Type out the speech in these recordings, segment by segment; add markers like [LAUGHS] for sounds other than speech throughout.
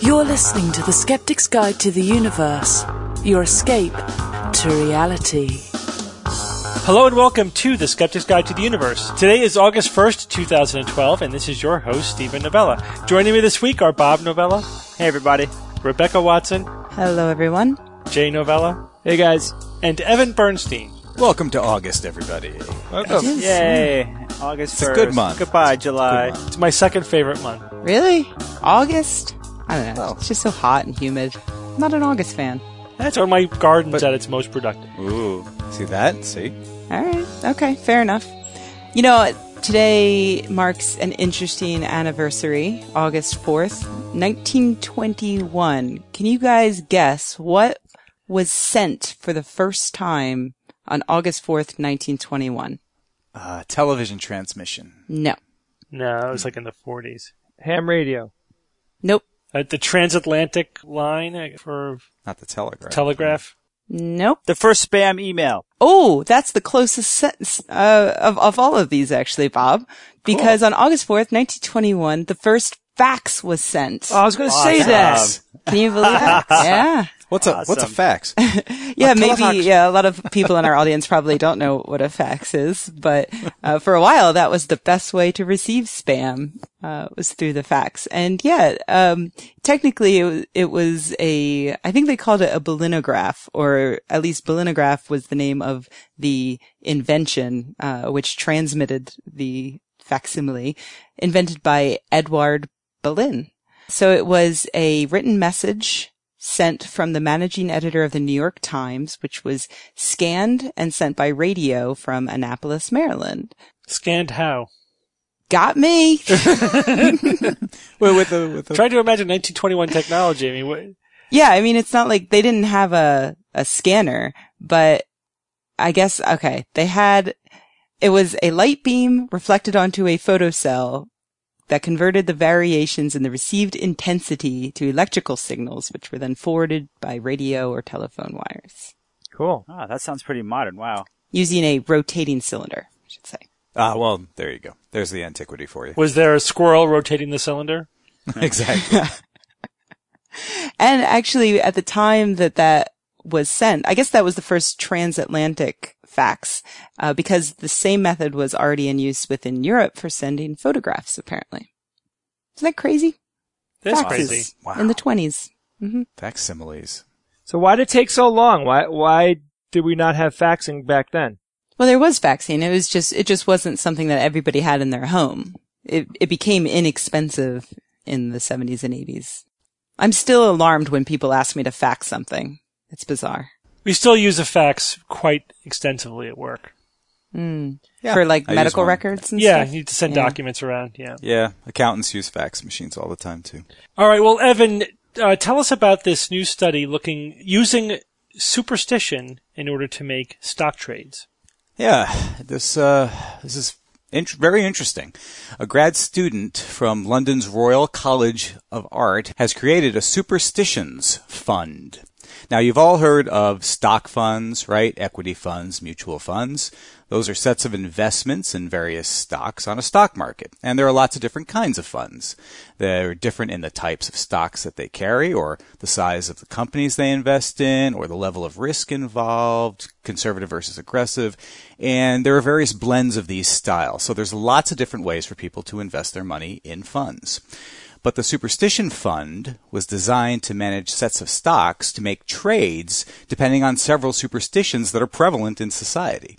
You're listening to The Skeptic's Guide to the Universe, your escape to reality. Hello and welcome to The Skeptic's Guide to the Universe. Today is August 1st, 2012, and this is your host, Steven Novella. Joining me this week are Bob Novella. Hey, everybody. Rebecca Watson. Hello, everyone. Jay Novella. Hey, guys. And Evan Bernstein. Welcome to August, everybody. Welcome. Yay. August It's a 1st. good month. Goodbye, July. good month. It's my second favorite month. Really? August? I don't know. Well. it's just so hot and humid. I'm not an August fan. That's when my garden's at its most productive. Ooh, see that? See? All right. Okay. Fair enough. You know, today marks an interesting anniversary, August 4th, 1921. Can you guys guess what was sent for the first time on August 4th, 1921? Uh, television transmission. No. No, it was like in the 40s. Ham radio. Nope. Uh, the transatlantic line uh, for Not the telegraph. telegraph. Nope. The first spam email. Oh, that's the closest sentence uh, of of all of these, actually, Bob. Because on August fourth, nineteen twenty one, the first fax was sent. Oh, I was going to say that. Can you believe that? [LAUGHS] yeah, What's a what's a fax? [LAUGHS] yeah. A Maybe telefax. yeah. A lot of people in our audience probably don't know what a fax is, but uh, for a while that was the best way to receive spam. Uh, was through the fax, and yeah, um, technically it was, it was a. I think they called it a Belinograph, or at least Belinograph was the name of the invention, uh, which transmitted the facsimile, invented by Edward Belin. So it was a written message sent from the managing editor of the New York Times, which was scanned and sent by radio from Annapolis, Maryland. Scanned how? Got me. Wait, with the with the Trying to imagine 1921 technology. I mean, what, yeah, I mean, it's not like they didn't have a, a scanner, but I guess, okay, they had, it was a light beam reflected onto a photocell that converted the variations in the received intensity to electrical signals, which were then forwarded by radio or telephone wires Cool. Ah, that sounds pretty modern. Wow. using a rotating cylinder, I should say. ah well, there you go. There's the antiquity for you. was there a squirrel rotating the cylinder? [LAUGHS] exactly. [LAUGHS] And actually, at the time that that was sent, I guess that was the first transatlantic fax, uh, because the same method was already in use within Europe for sending photographs, apparently. Isn't that crazy? That's Faxes crazy. Wow. In the 20s. hmm Facsimiles. So why did it take so long? Why, why did we not have faxing back then? Well, there was faxing. It was just, it just wasn't something that everybody had in their home. It, it became inexpensive in the 70s and 80s. I'm still alarmed when people ask me to fax something. It's bizarre. We still use a fax quite extensively at work. Mm. Yeah, For like I medical records and Yeah, stuff. you need to send Yeah. documents around. Yeah. Yeah, accountants use fax machines all the time too. All right. Well, Evan, uh, tell us about this new study looking using superstition in order to make stock trades. Yeah, this uh, this is int- very interesting. A grad student from London's Royal College of Art has created a superstitions fund. Now, you've all heard of stock funds, right? Equity funds, mutual funds. Those are sets of investments in various stocks on a stock market. And there are lots of different kinds of funds. They're different in the types of stocks that they carry, or the size of the companies they invest in, or the level of risk involved, conservative versus aggressive. And there are various blends of these styles. So there's lots of different ways for people to invest their money in funds. But the Superstition Fund was designed to manage sets of stocks to make trades depending on several superstitions that are prevalent in society.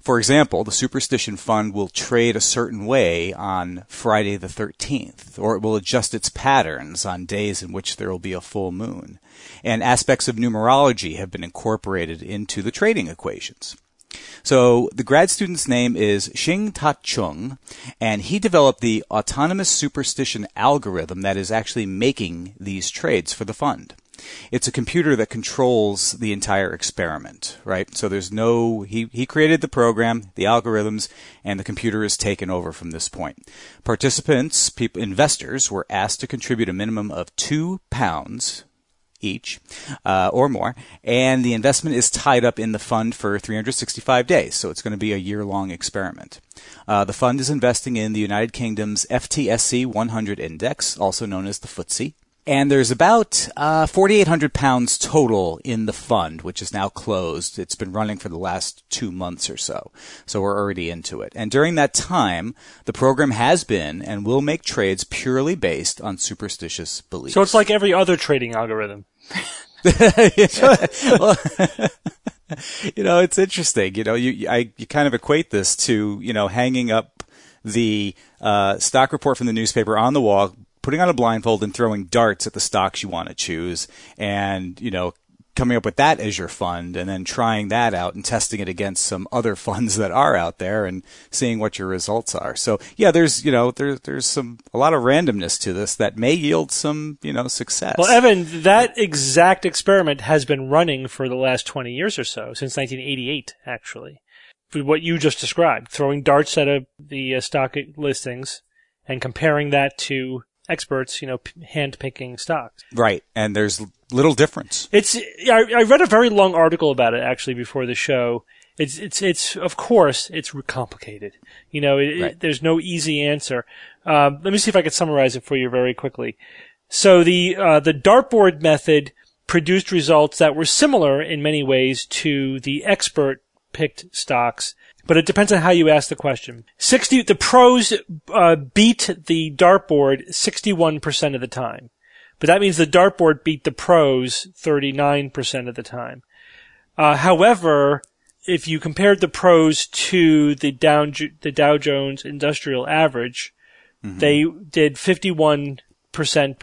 For example, the Superstition Fund will trade a certain way on Friday the 13th, or it will adjust its patterns on days in which there will be a full moon. And aspects of numerology have been incorporated into the trading equations. So the grad student's name is Shing Tat Chung, and he developed the autonomous superstition algorithm that is actually making these trades for the fund. It's a computer that controls the entire experiment, right? So there's no, he, he created the program, the algorithms, and the computer is taken over from this point. Participants, people, investors were asked to contribute a minimum of two pounds each uh, or more, and the investment is tied up in the fund for 365 days, so it's going to be a year-long experiment. Uh, the fund is investing in the United Kingdom's FTSE 100 index, also known as the FTSE. And there's about uh, 4,800 pounds total in the fund, which is now closed. It's been running for the last two months or so. So we're already into it. And during that time, the program has been and will make trades purely based on superstitious beliefs. So it's like every other trading algorithm. well, [LAUGHS] [LAUGHS] you know, it's interesting. You know, you I you kind of equate this to you know hanging up the uh, stock report from the newspaper on the wall, putting on a blindfold, and throwing darts at the stocks you want to choose, and you know coming up with that as your fund and then trying that out and testing it against some other [LAUGHS] funds that are out there and seeing what your results are. So yeah, there's, you know, there's, there's some, a lot of randomness to this that may yield some, you know, success. Well, Evan, that exact experiment has been running for the last 20 years or so, since 1988, actually. What you just described, throwing darts at a, the uh, stock listings and comparing that to experts, you know, p- hand picking stocks. Right. And there's little difference. It's, I, I read a very long article about it actually before the show. It's, it's, it's, of course, it's complicated. You know, it, Right. it, there's no easy answer. Um, let me see if I can summarize it for you very quickly. So the, uh, the dartboard method produced results that were similar in many ways to the expert picked stocks, but it depends on how you ask the question. 60, the pros, uh, beat the dartboard 61% of the time. But that means the dartboard beat the pros 39% of the time. Uh, however, if you compared the pros to the Dow, the Dow Jones Industrial Average, they did 51%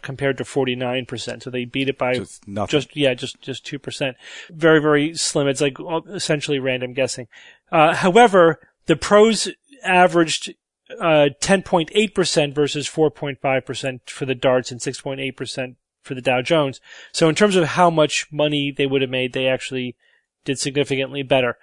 compared to 49%. So they beat it by Just just, yeah, just, just 2%. Very, very slim. It's like uh, essentially random guessing. Uh, however, the pros averaged uh, 10.8% versus 4.5% for the darts and 6.8% for the Dow Jones. So in terms of how much money they would have made, they actually did significantly better.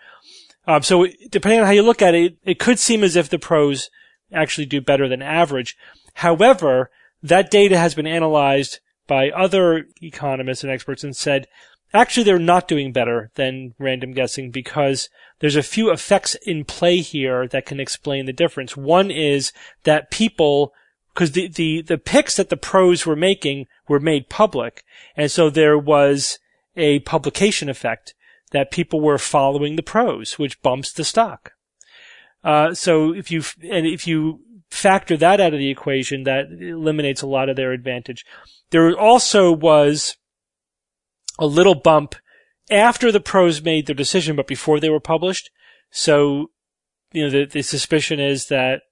Um, so depending on how you look at it, it could seem as if the pros actually do better than average. However, that data has been analyzed by other economists and experts and said actually they're not doing better than random guessing because there's a few effects in play here that can explain the difference. One is that people because the, the, the picks that the pros were making were made public. And so there was a publication effect that people were following the pros, which bumps the stock. Uh, so if you, and if you factor that out of the equation, that eliminates a lot of their advantage. There also was a little bump after the pros made their decision, but before they were published. So, you know, the, the suspicion is that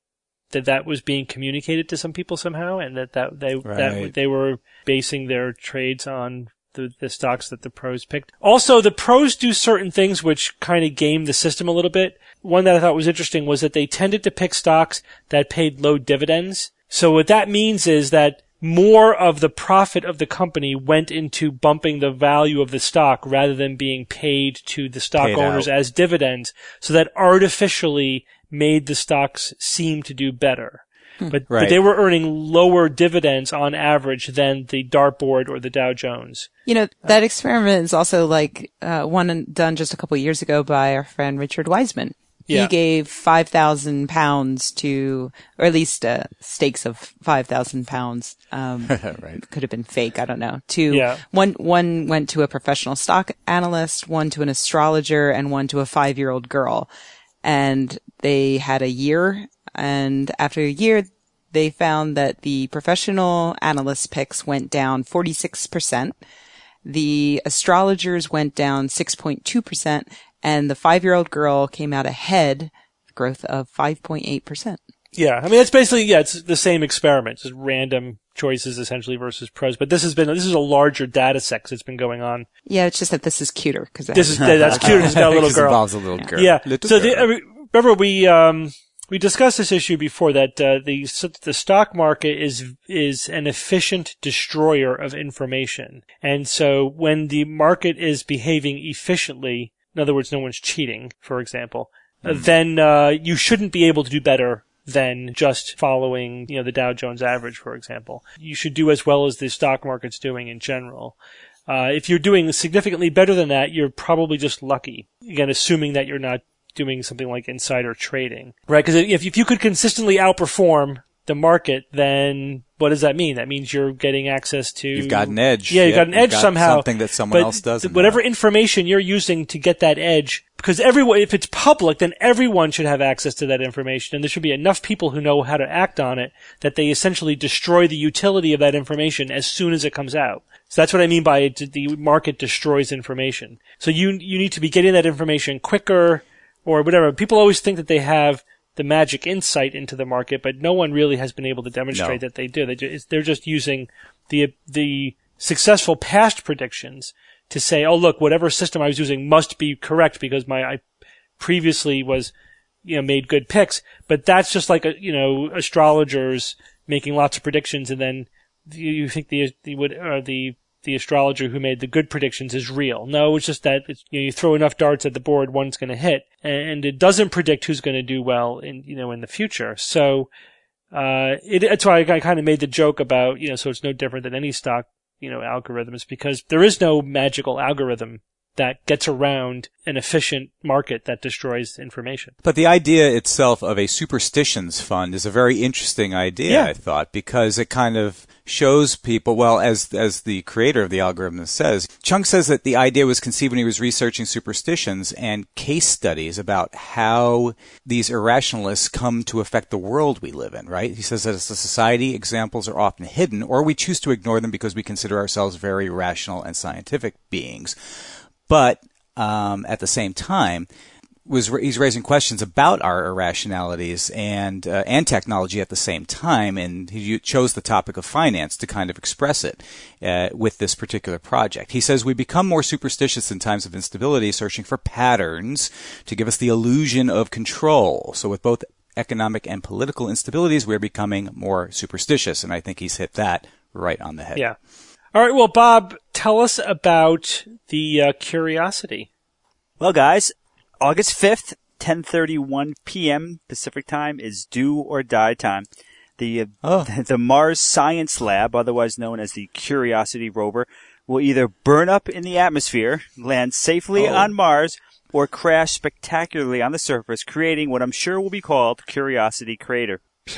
that that was being communicated to some people somehow, and that that they that they were basing their trades on the, the stocks that the pros picked. Also, the pros do certain things which kind of game the system a little bit. One that I thought was interesting was that they tended to pick stocks that paid low dividends. So what that means is that more of the profit of the company went into bumping the value of the stock rather than being paid to the stock Paid owners out. as dividends. So that artificially made the stocks seem to do better. But, but they were earning lower dividends on average than the dartboard or the Dow Jones. You know, that experiment is also like uh, one done just a couple of years ago by our friend Richard Wiseman. Yeah. He gave 5,000 pounds to, or at least uh, stakes of 5,000 pounds. Um, [LAUGHS] right. could have been fake. I don't know. To Yeah. one, one went to a professional stock analyst, one to an astrologer, and one to a five-year-old girl. And they had a year. And after a year, they found that the professional analyst picks went down 46%. The astrologers went down 6.2% and the five-year-old girl came out ahead, growth of 5.8%. Yeah, I mean it's basically yeah, it's the same experiment, just random choices essentially versus pros. But this has been this is a larger data set 'cause it's been going on. Yeah, it's just that this is cuter because This is that's [LAUGHS] cuter. It's got a little [LAUGHS] girl. involves a little girl. Yeah. Little so the, girl. uh, remember we um we discussed this issue before that uh, the the stock market is is an efficient destroyer of information, and so when the market is behaving efficiently, in other words, no one's cheating, for example, uh, then uh, you shouldn't be able to do better than just following, you know, the Dow Jones average, for example. You should do as well as the stock market's doing in general. Uh, if you're doing significantly better than that, you're probably just lucky. Again, assuming that you're not doing something like insider trading, right? Because if, if you could consistently outperform the market, then what does that mean? That means you're getting access to. You've got an edge. Yeah, you've Yep, got an edge somehow. Something that someone else doesn't. Whatever have. information you're using to get that edge, because everyone, if it's public, then everyone should have access to that information, and there should be enough people who know how to act on it that they essentially destroy the utility of that information as soon as it comes out. So that's what I mean by it, the market destroys information. So you you need to be getting that information quicker or whatever. People always think that they have the magic insight into the market, but no one really has been able to demonstrate No. that they do. They ju- they're just using the the successful past predictions to say, oh look, whatever system I was using must be correct because my I previously was you know made good picks. But that's just like a, you know astrologers making lots of predictions and then you you think the the would uh, the the astrologer who made the good predictions is real. No, it's just that it's, you, know, you throw enough darts at the board, one's going to hit, and it doesn't predict who's going to do well in you know in the future. So uh, it, that's why I kind of made the joke about you know so it's no different than any stock you know algorithms because there is no magical algorithm that gets around an efficient market that destroys information. But the idea itself of a superstitions fund is a very interesting idea, Yeah. I thought, because it kind of shows people, well, as, as the creator of the algorithm says, Chung says that the idea was conceived when he was researching superstitions and case studies about how these irrationalists come to affect the world we live in, right? He says that as a society, examples are often hidden, or we choose to ignore them because we consider ourselves very rational and scientific beings. But um, at the same time, was he's raising questions about our irrationalities and uh, and technology at the same time, and he chose the topic of finance to kind of express it uh, with this particular project. He says we become more superstitious in times of instability, searching for patterns to give us the illusion of control. So with both economic and political instabilities, we're becoming more superstitious, and I think he's hit that right on the head. Yeah. All right. Well, Bob, tell us about the uh, curiosity. Well, guys, August 5th, 10:31 p.m. Pacific time is do or die time. The uh, Oh. [LAUGHS] the Mars Science Lab, otherwise known as the Curiosity rover, will either burn up in the atmosphere, land safely Oh. on Mars, or crash spectacularly on the surface, creating what I'm sure will be called Curiosity Crater. [LAUGHS]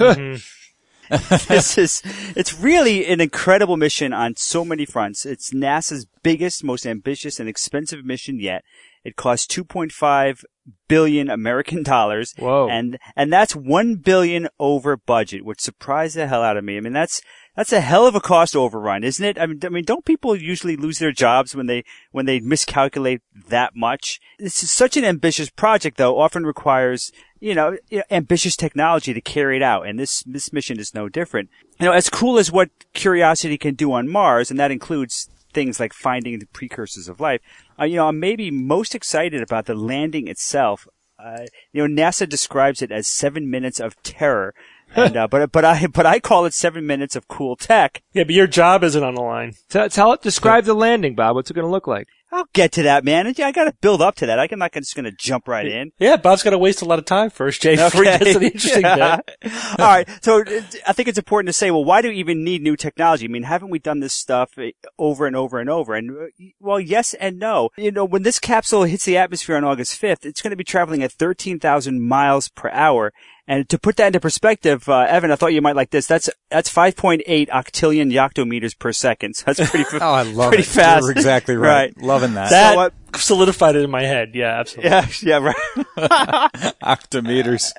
[LAUGHS] this is it's really an incredible mission on so many fronts. It's NASA's biggest, most ambitious and expensive mission yet. It costs 2.5 billion American [LAUGHS] dollars. Whoa. And and that's 1 billion over budget, which surprised the hell out of me. I mean, that's that's a hell of a cost overrun, isn't it? I mean, I mean, don't people usually lose their jobs when they when they miscalculate that much? This is such an ambitious project, though. Often requires you know ambitious technology to carry it out, and this this mission is no different. You know, as cool as what Curiosity can do on Mars, and that includes things like finding the precursors of life. Uh, you know, I'm maybe most excited about the landing itself. Uh, you know, NASA describes it as seven minutes of terror. And, uh, but, but I, but I call it seven minutes of cool tech. Yeah, but your job isn't on the line. Tell, tell it, describe the landing, Bob. What's it going to look like? I'll get to that, man. I gotta build up to that. I'm not just gonna jump right in. Yeah, Bob's got to waste a lot of time first, Jay, before he gets to interesting [LAUGHS] Yeah. bit. All right. So uh, I think it's important to say, well, why do we even need new technology? I mean, haven't we done this stuff uh, over and over and over? And uh, well, yes and no. You know, when this capsule hits the atmosphere on August 5th, it's going to be traveling at 13,000 miles per hour. And to put that into perspective, uh, Evan, I thought you might like this. That's that's 5.8 octillion yoctometers per second. So that's pretty. [LAUGHS] Oh, I love pretty it. fast. You're exactly [LAUGHS] right. Right. Loving that. That what- solidified it in my head. Yeah, absolutely. yeah, [LAUGHS] yeah, right. [LAUGHS] Octometers.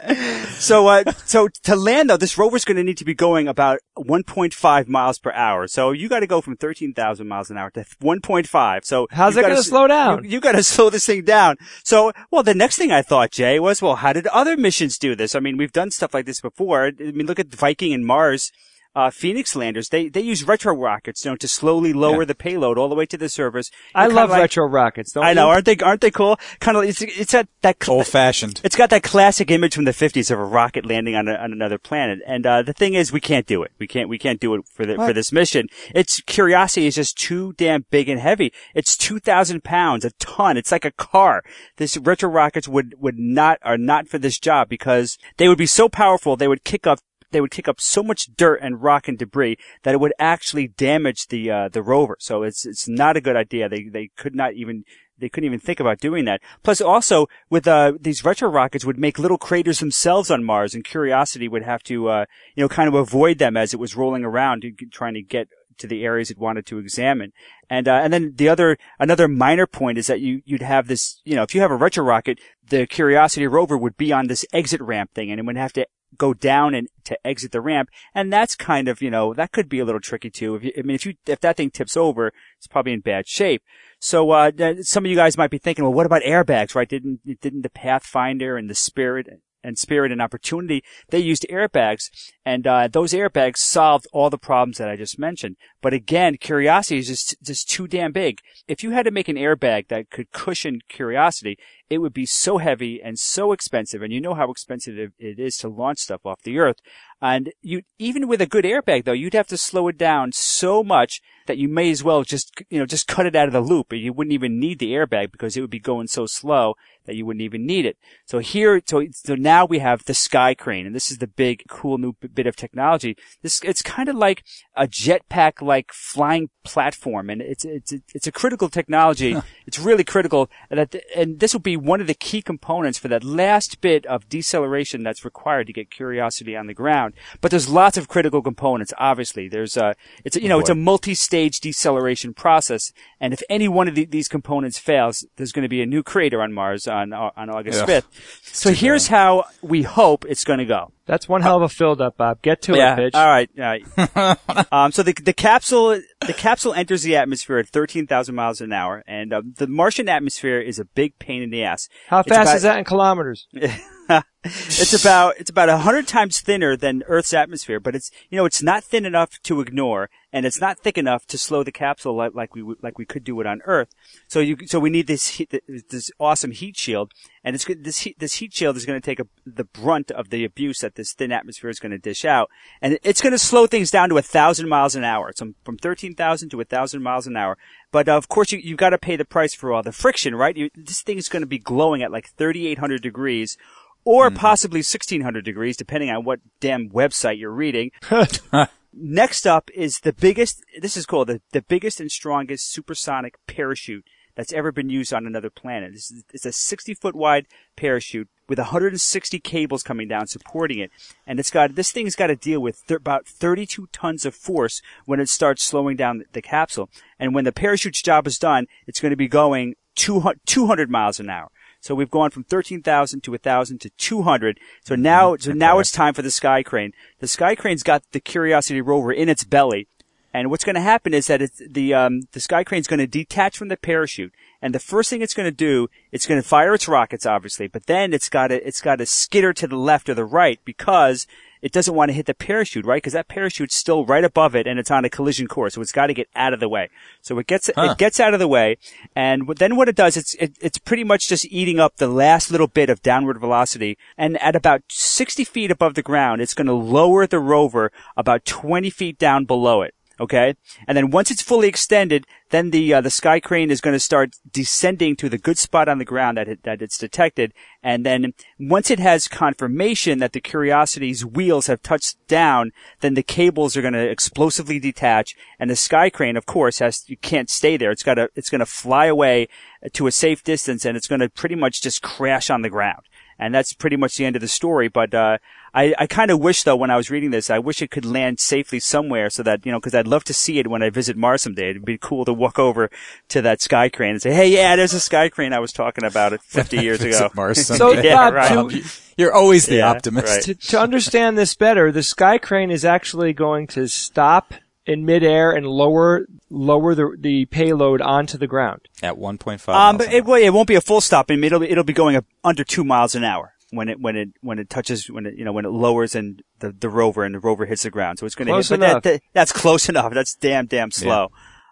So, uh, so to land though, this rover's going to need to be going about 1.5 miles per hour. So you got to go from 13,000 miles an hour to 1.5. So How's you that gonna slow down? You, you got to slow this thing down. So, well, the next thing I thought, Jay, was, well, how did other missions do this? I mean, we've done stuff like this before. I mean, look at Viking and Mars. Uh, Phoenix landers, they, they use retro rockets, you know, to slowly lower Yeah. the payload all the way to the surface. I love like- retro rockets. Don't I know, you? aren't they, aren't they cool? Kind of, it's, it's that, that, Old fashioned. it's got that classic image from the 50s of a rocket landing on, a, on another planet. And, uh, the thing is, we can't do it. We can't, we can't do it for the, for this mission. Its curiosity is just too damn big and heavy. It's 2,000 pounds, a ton. It's like a car. This retro rockets would, would not, are not for this job because they would be so powerful, they would kick up they would kick up so much dirt and rock and debris that it would actually damage the uh, the rover. So it's it's not a good idea. They they could not even they couldn't even think about doing that. Plus, also with uh, these retro rockets would make little craters themselves on Mars, and Curiosity would have to uh, you know kind of avoid them as it was rolling around, trying to get to the areas it wanted to examine. And uh, and then the other another minor point is that you you'd have this you know if you have a retro rocket, the Curiosity rover would be on this exit ramp thing, and it would have to go down and to exit the ramp. And that's kind of, you know, that could be a little tricky too. If you, I mean, if you, if that thing tips over, it's probably in bad shape. So, uh, some of you guys might be thinking, well, what about airbags, right? Didn't, didn't the Pathfinder and the Spirit and Spirit and Opportunity, they used airbags, and uh, those airbags solved all the problems that I just mentioned. But again, Curiosity is just just too damn big. If you had to make an airbag that could cushion Curiosity, it would be so heavy and so expensive, and you know how expensive it is to launch stuff off the Earth. And you, even with a good airbag though, you'd have to slow it down so much that you may as well just, you know, just cut it out of the loop. You wouldn't even need the airbag because it would be going so slow that you wouldn't even need it. So here, so, so now we have the sky crane, and this is the big, cool new bit of technology. This, it's kind of like a jetpack like flying platform, and it's, it's, it's a critical technology. it's really critical that, and this will be one of the key components for that last bit of deceleration that's required to get Curiosity on the ground. But there's lots of critical components, obviously. There's a, it's a, you know, it's a multi-stage deceleration process, and if any one of the, these components fails, there's going to be a new crater on Mars on, on August 5th. So here's how we hope it's going to go. That's one hell of a filled up, Bob. Get to yeah, it, bitch. All right, all right. [LAUGHS] um, so the the capsule the capsule enters the atmosphere at thirteen thousand miles an hour, and uh, the Martian atmosphere is a big pain in the ass. How It's fast about- is that in kilometers? [LAUGHS] it's about it's about a hundred times thinner than Earth's atmosphere, but it's you know it's not thin enough to ignore, and it's not thick enough to slow the capsule like, like we like we could do it on Earth. So you so we need this this awesome heat shield, and it's this heat this heat shield is going to take a, the brunt of the abuse that this thin atmosphere is going to dish out, and it's going to slow things down to a thousand miles an hour. So from thirteen thousand to a thousand miles an hour. But of course, you you've got to pay the price for all the friction, right? You, this thing is going to be glowing at like thirty eight hundred degrees or mm-hmm. possibly 1600 degrees, depending on what damn website you're reading. [LAUGHS] Next up is the biggest, this is called the, the biggest and strongest supersonic parachute that's ever been used on another planet. This is, it's a 60 foot wide parachute with 160 cables coming down supporting it. And it's got, this thing's got to deal with th- about 32 tons of force when it starts slowing down the, the capsule. And when the parachute's job is done, it's going to be going 200, 200 miles an hour. So we've gone from 13,000 to 1,000 to 200. So now, so now it's time for the Sky Crane. The Sky Crane's got the Curiosity rover in its belly. And what's going to happen is that it's, the um, the sky crane's going to detach from the parachute, and the first thing it's going to do, it's going to fire its rockets, obviously, but then it's got to it's got to skitter to the left or the right because it doesn't want to hit the parachute, right? Because that parachute's still right above it, and it's on a collision course, so it's got to get out of the way. So it gets Huh. it gets out of the way, and then what it does, it's it, it's pretty much just eating up the last little bit of downward velocity, and at about 60 feet above the ground, it's going to lower the rover about 20 feet down below it. Okay, and then once it's fully extended, then the uh, the sky crane is going to start descending to the good spot on the ground that it, that it's detected, and then once it has confirmation that the Curiosity's wheels have touched down, then the cables are going to explosively detach, and the sky crane, of course, has you can't stay there. It's got to it's going to fly away to a safe distance, and it's going to pretty much just crash on the ground and that's pretty much the end of the story. But uh, I, I kind of wish, though, when I was reading this, I wish it could land safely somewhere, so that you know, because I'd love to see it when I visit Mars someday. It'd be cool to walk over to that sky crane and say, "Hey, yeah, there's a sky crane I was talking about it 50 years [LAUGHS] ago." Visit Mars So. [LAUGHS] Yeah, Bob, right. to, [LAUGHS] You're always the Yeah, optimist. right. to, to understand this better, the sky crane is actually going to stop in midair and lower lower the the payload onto the ground. At 1.5 Um, miles but an it, hour. it won't be a full stop. I mean, it'll it'll be going up under two miles an hour when it when it when it touches when it you know when it lowers and the the rover and the rover hits the ground. So it's going to hit. Close But that, enough. that, that's close [LAUGHS] enough. That's damn damn slow.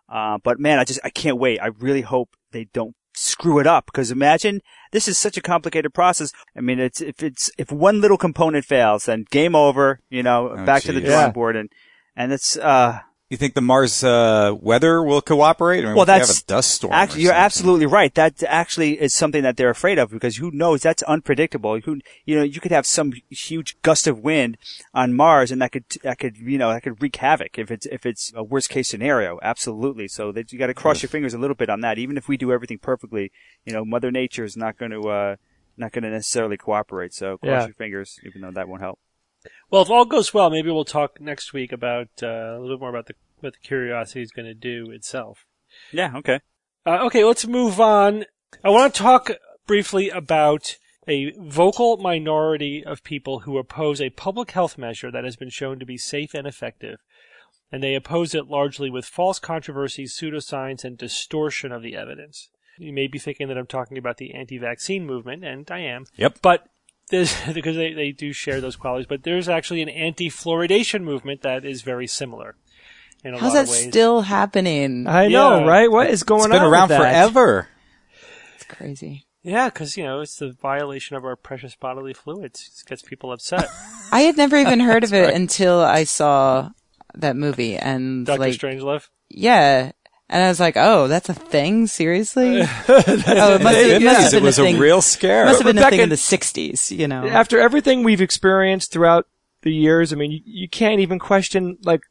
Uh, but man, I just I can't wait. I really hope they don't screw it up because imagine this is such a complicated process. I mean, it's if it's if one little component fails, then game over. You know, Oh, back to the geez. drawing Yeah. board and and it's uh You think the Mars uh, weather will cooperate? I mean, Well, what if we that's have a dust storm. Actually, you're absolutely right. That actually is something that they're afraid of because who knows? That's unpredictable. Who, you know, you could have some huge gust of wind on Mars, and that could that could you know that could wreak havoc if it's if it's a worst case scenario. Absolutely. So that you got to cross your fingers a little bit on that. Even if we do everything perfectly, you know, Mother Nature is not going to uh, not going to necessarily cooperate. So cross Yeah. your fingers, even though that won't help. Well, if all goes well, maybe we'll talk next week about uh, a little bit more about the what the Curiosity is going to do itself. Yeah. Okay. Uh, okay, let's move on. I want to talk briefly about a vocal minority of people who oppose a public health measure that has been shown to be safe and effective. And they oppose it largely with false controversies, pseudoscience, and distortion of the evidence. You may be thinking that I'm talking about the anti-vaccine movement, and I am. Yep. But there's, [LAUGHS] because they, they do share those qualities, but there's actually an anti-fluoridation movement that is very similar in a How's lot that of ways. still happening? I know, right? What is going on? It's been on? around with that? forever. It's crazy. Yeah, because you know it's the violation of our precious bodily fluids. It gets people upset. [LAUGHS] I had never even heard of [LAUGHS] it until I saw that movie and Doctor like, Strangelove. yeah. And I was like, oh, that's a thing? Seriously? [LAUGHS] oh, it must, It it must have It been was a thing. real scare. must have been a thing in the 60s, you know. After everything we've experienced throughout the years, I mean, you, you can't even question like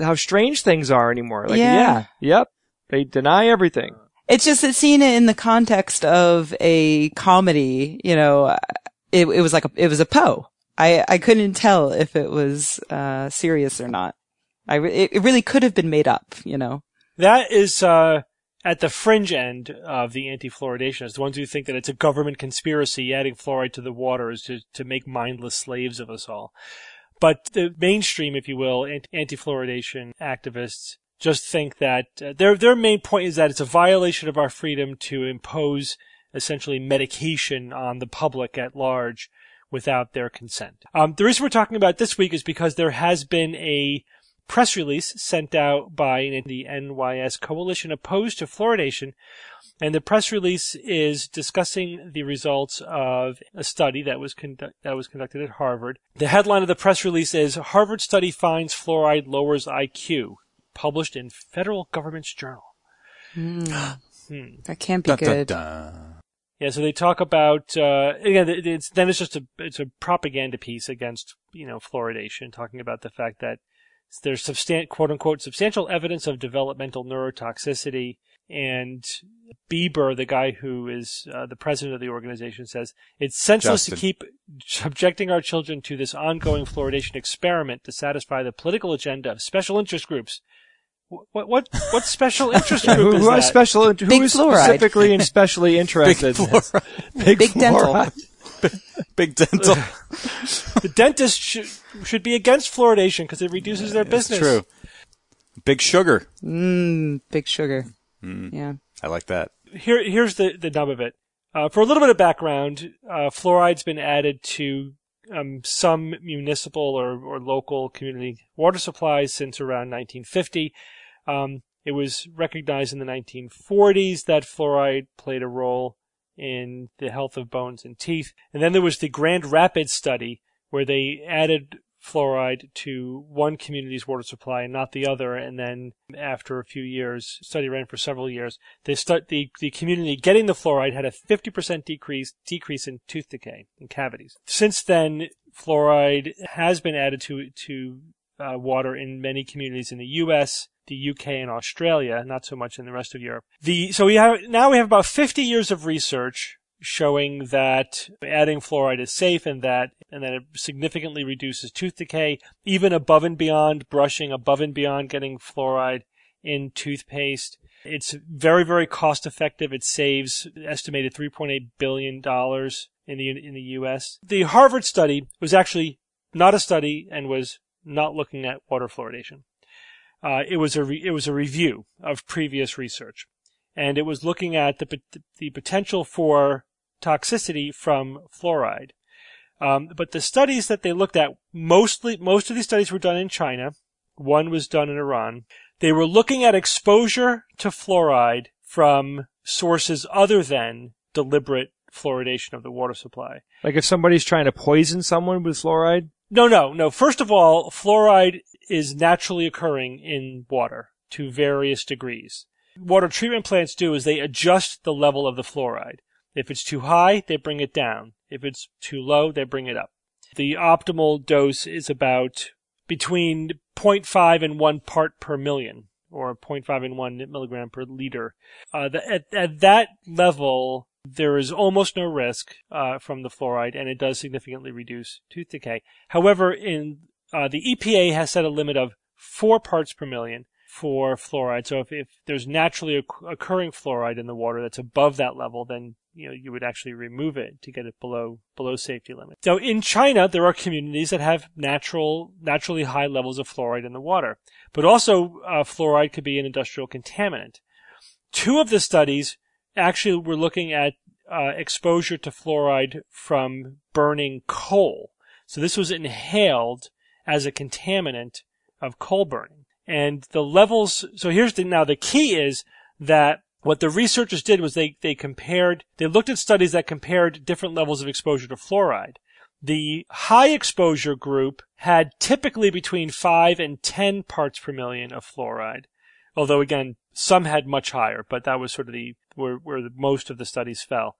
how strange things are anymore. Like, Yeah. yeah, yep, they deny everything. It's just that seeing it in the context of a comedy, you know, it, it was like a, it was a Poe. I, I couldn't tell if it was, uh, serious or not. I, re- it, it really could have been made up, you know. That is uh, at the fringe end of the anti-fluoridationists, the ones who think that it's a government conspiracy adding fluoride to the water is to, to make mindless slaves of us all. But the mainstream, if you will, anti- anti-fluoridation activists just think that uh, their their main point is that it's a violation of our freedom to impose essentially medication on the public at large without their consent. Um, the reason we're talking about this week is because there has been a press release sent out by the NYS coalition opposed to fluoridation. And the press release is discussing the results of a study that was conduct- that was conducted at Harvard. The headline of the press release is Harvard study finds fluoride lowers IQ, published in Federal Government's Journal. [GASPS] That can't be Dun, dun, good. dun. Yeah, so they talk about uh, again. It's then it's just a it's a propaganda piece against you know fluoridation, talking about the fact that there's substan- quote unquote substantial evidence of developmental neurotoxicity. And Beeber, the guy who is uh, the president of the organization, says it's senseless to keep subjecting our children to this ongoing fluoridation experiment to satisfy the political agenda of special interest groups. What what what, what special interest [LAUGHS] group Who, is who are that? special? Who Big is fluoride. specifically and [LAUGHS] specially interested? in this? Big, Big dental. Fluoride. [LAUGHS] Big dental. [LAUGHS] the dentist should, should be against fluoridation because it reduces their It's business. true. Big sugar. Mm, big sugar. Hmm. Yeah. I like that. Here, here's the, the nub of it. Uh, for a little bit of background, uh, fluoride's been added to um, some municipal or, or local community water supplies since around 1950. Um, it was recognized in the 1940s that fluoride played a role in the health of bones and teeth. And then there was the Grand Rapids study where they added fluoride to one community's water supply and not the other. And then after a few years, study ran for several years, they start the, the community getting the fluoride had a 50% decrease, decrease in tooth decay and cavities. Since then, fluoride has been added to, to uh, water in many communities in the U.S., the UK, and Australia, not so much in the rest of Europe. The, so we have, now we have about 50 years of research showing that adding fluoride is safe and that and that it significantly reduces tooth decay, even above and beyond brushing, above and beyond getting fluoride in toothpaste. It's very, very cost effective. It saves estimated $3.8 billion in the, in the U.S. The Harvard study was actually not a study and was not looking at water fluoridation. Uh, it was a re- it was a review of previous research, and it was looking at the the potential for toxicity from fluoride. Um, but the studies that they looked at mostly most of these studies were done in China. One was done in Iran. They were looking at exposure to fluoride from sources other than deliberate fluoridation of the water supply. Like if somebody's trying to poison someone with fluoride. No, no, no. First of all, fluoride is naturally occurring in water to various degrees. Water treatment plants do is they adjust the level of the fluoride. If it's too high, they bring it down. If it's too low, they bring it up. The optimal dose is about between 0.5 and 1 part per million, or 0.5 and 1 milligram per liter. Uh, the, at, at that level, there is almost no risk uh, from the fluoride, and it does significantly reduce tooth decay. However, in uh, the EPA has set a limit of four parts per million for fluoride. So if, if there's naturally occurring fluoride in the water that's above that level, then you know you would actually remove it to get it below below safety limit. So in China, there are communities that have natural naturally high levels of fluoride in the water, but also uh, fluoride could be an industrial contaminant. Two of the studies actually were looking at uh, exposure to fluoride from burning coal. So this was inhaled as a contaminant of coal burning. And the levels, so here's the, now the key is that what the researchers did was they, they compared, they looked at studies that compared different levels of exposure to fluoride. The high exposure group had typically between 5 and 10 parts per million of fluoride. Although again, some had much higher, but that was sort of the, where, where the, most of the studies fell.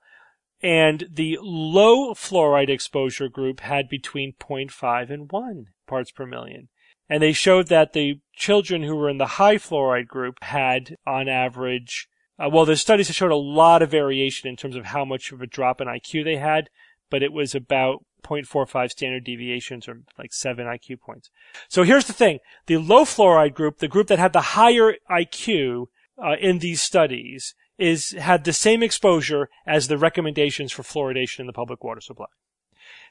And the low fluoride exposure group had between 0.5 and 1 parts per million. And they showed that the children who were in the high fluoride group had, on average, uh, well, the studies have showed a lot of variation in terms of how much of a drop in IQ they had, but it was about 0.45 standard deviations or like 7 IQ points. So here's the thing. The low fluoride group, the group that had the higher IQ uh, in these studies, is had the same exposure as the recommendations for fluoridation in the public water supply.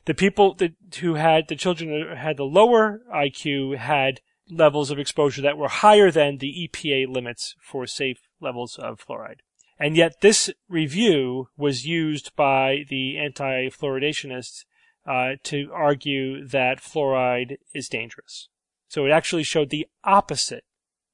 The people that, who had the children had the lower IQ had levels of exposure that were higher than the EPA limits for safe levels of fluoride. And yet this review was used by the anti-fluoridationists uh, to argue that fluoride is dangerous. So it actually showed the opposite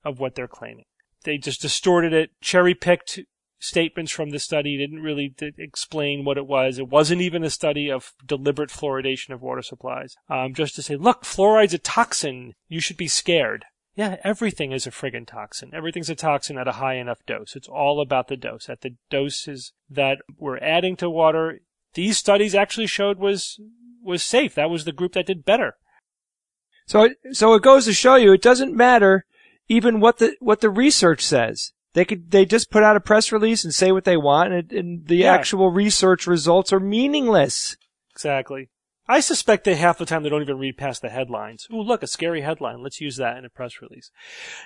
of what they're claiming. They just distorted it, cherry picked statements from the study didn't really explain what it was. It wasn't even a study of deliberate fluoridation of water supplies. Um, just to say, look, fluoride's a toxin. You should be scared. Yeah, everything is a friggin' toxin. Everything's a toxin at a high enough dose. It's all about the dose. At the doses that we're adding to water, these studies actually showed was was safe. That was the group that did better. So, so it goes to show you, it doesn't matter even what the what the research says. They could they just put out a press release and say what they want, and, and the Yeah. actual research results are meaningless. Exactly. I suspect that half the time they don't even read past the headlines. Ooh, look, a scary headline. Let's use that in a press release.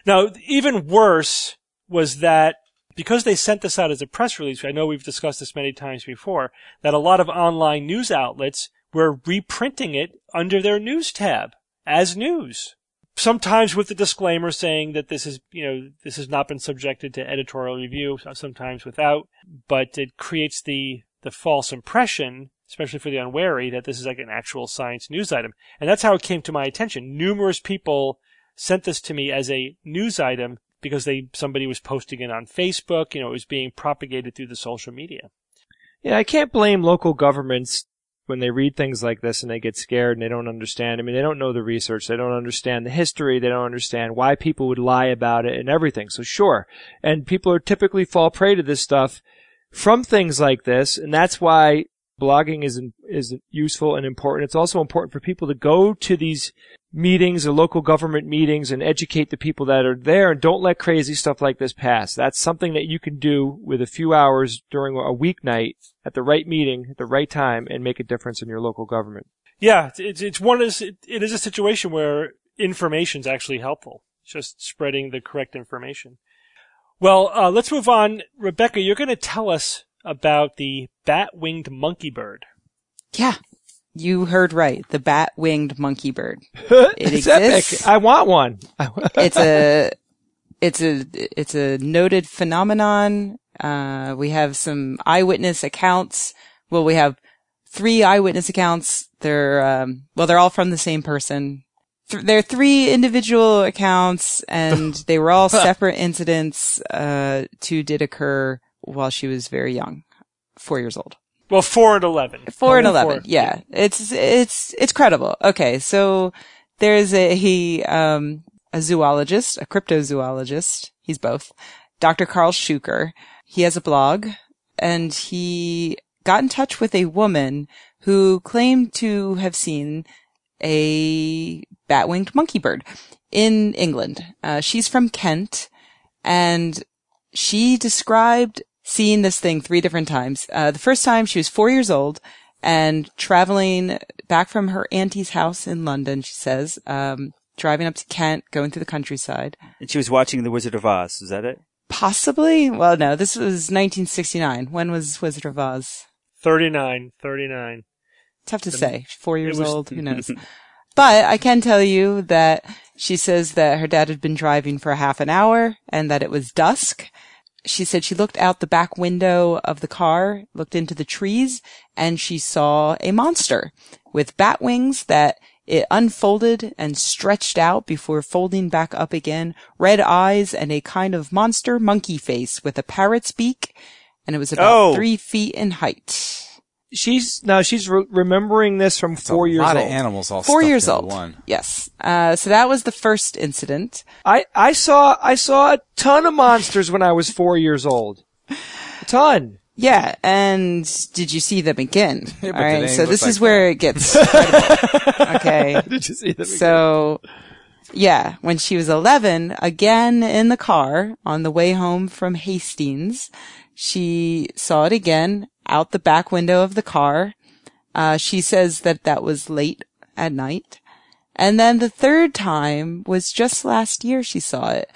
Now, even worse was that because they sent this out as a press release, I know we've discussed this many times before, that a lot of online news outlets were reprinting it under their news tab as news. Sometimes with the disclaimer saying that this is, you know, this has not been subjected to editorial review, sometimes without, but it creates the, the false impression, especially for the unwary, that this is like an actual science news item. And that's how it came to my attention. Numerous people sent this to me as a news item because they, somebody was posting it on Facebook, you know, it was being propagated through the social media. Yeah, I can't blame local governments when they read things like this and they get scared and they don't understand. I mean, they don't know the research. They don't understand the history. They don't understand why people would lie about it and everything. So sure. And people are typically fall prey to this stuff from things like this. And that's why blogging is, is useful and important. It's also important for people to go to these meetings or local government meetings and educate the people that are there and don't let crazy stuff like this pass. That's something that you can do with a few hours during a weeknight at the right meeting at the right time and make a difference in your local government. Yeah, it's- it's it's one is it, it is a situation where information is actually helpful. It's just spreading the correct information. Well, uh, let's move on. Rebecca, you're going to tell us about the bat-winged monkey bird. Yeah. You heard right. The bat-winged monkey bird. [LAUGHS] it's exists. epic. I want one. [LAUGHS] It's a, it's a, it's a noted phenomenon. Uh, we have some eyewitness accounts. Well, we have three eyewitness accounts. They're, um, well, they're all from the same person. Th- they're three individual accounts and [LAUGHS] they were all separate incidents. Uh, two did occur while she was very young, four years old. Well, four and eleven. Four and Only eleven. Yeah, it's it's it's credible. Okay, so there's a he um a zoologist, a cryptozoologist. He's both. Dr. Karl Shuker. He has a blog, and he got in touch with a woman who claimed to have seen a bat-winged monkey bird in England. Uh, she's from Kent, and she described seeing this thing three different times. Uh, the first time she was four years old and traveling back from her auntie's house in London, she says, um, driving up to Kent, going through the countryside. And she was watching The Wizard of Oz. Is that it? Possibly. Well, no, this was 1969. When was Wizard of Oz? 39, 39. Tough to say. Four years was- old. Who [LAUGHS] knows? but I can tell you that she says that her dad had been driving for half an hour and that it was dusk. She said she looked out the back window of the car, looked into the trees, and she saw a monster with bat wings that it unfolded and stretched out before folding back up again, red eyes and a kind of monster monkey face with a parrot's beak, and it was about Oh. three feet in height. She's now she's re- remembering this from It's a four years lot old. of animals all Four years old. One. Yes. Uh, so that was the first incident. I I saw I saw a ton of monsters when I was four years old. A ton. Yeah, and did you see them again? [LAUGHS] Yeah, but All they right, didn't so this like is where it gets [LAUGHS] okay. [LAUGHS] Did you see them? So, yeah, when she was 11, again in the car on the way home from Hastings, she saw it again out the back window of the car. Uh, she says that that was late at night. And then the third time was just last year she saw it.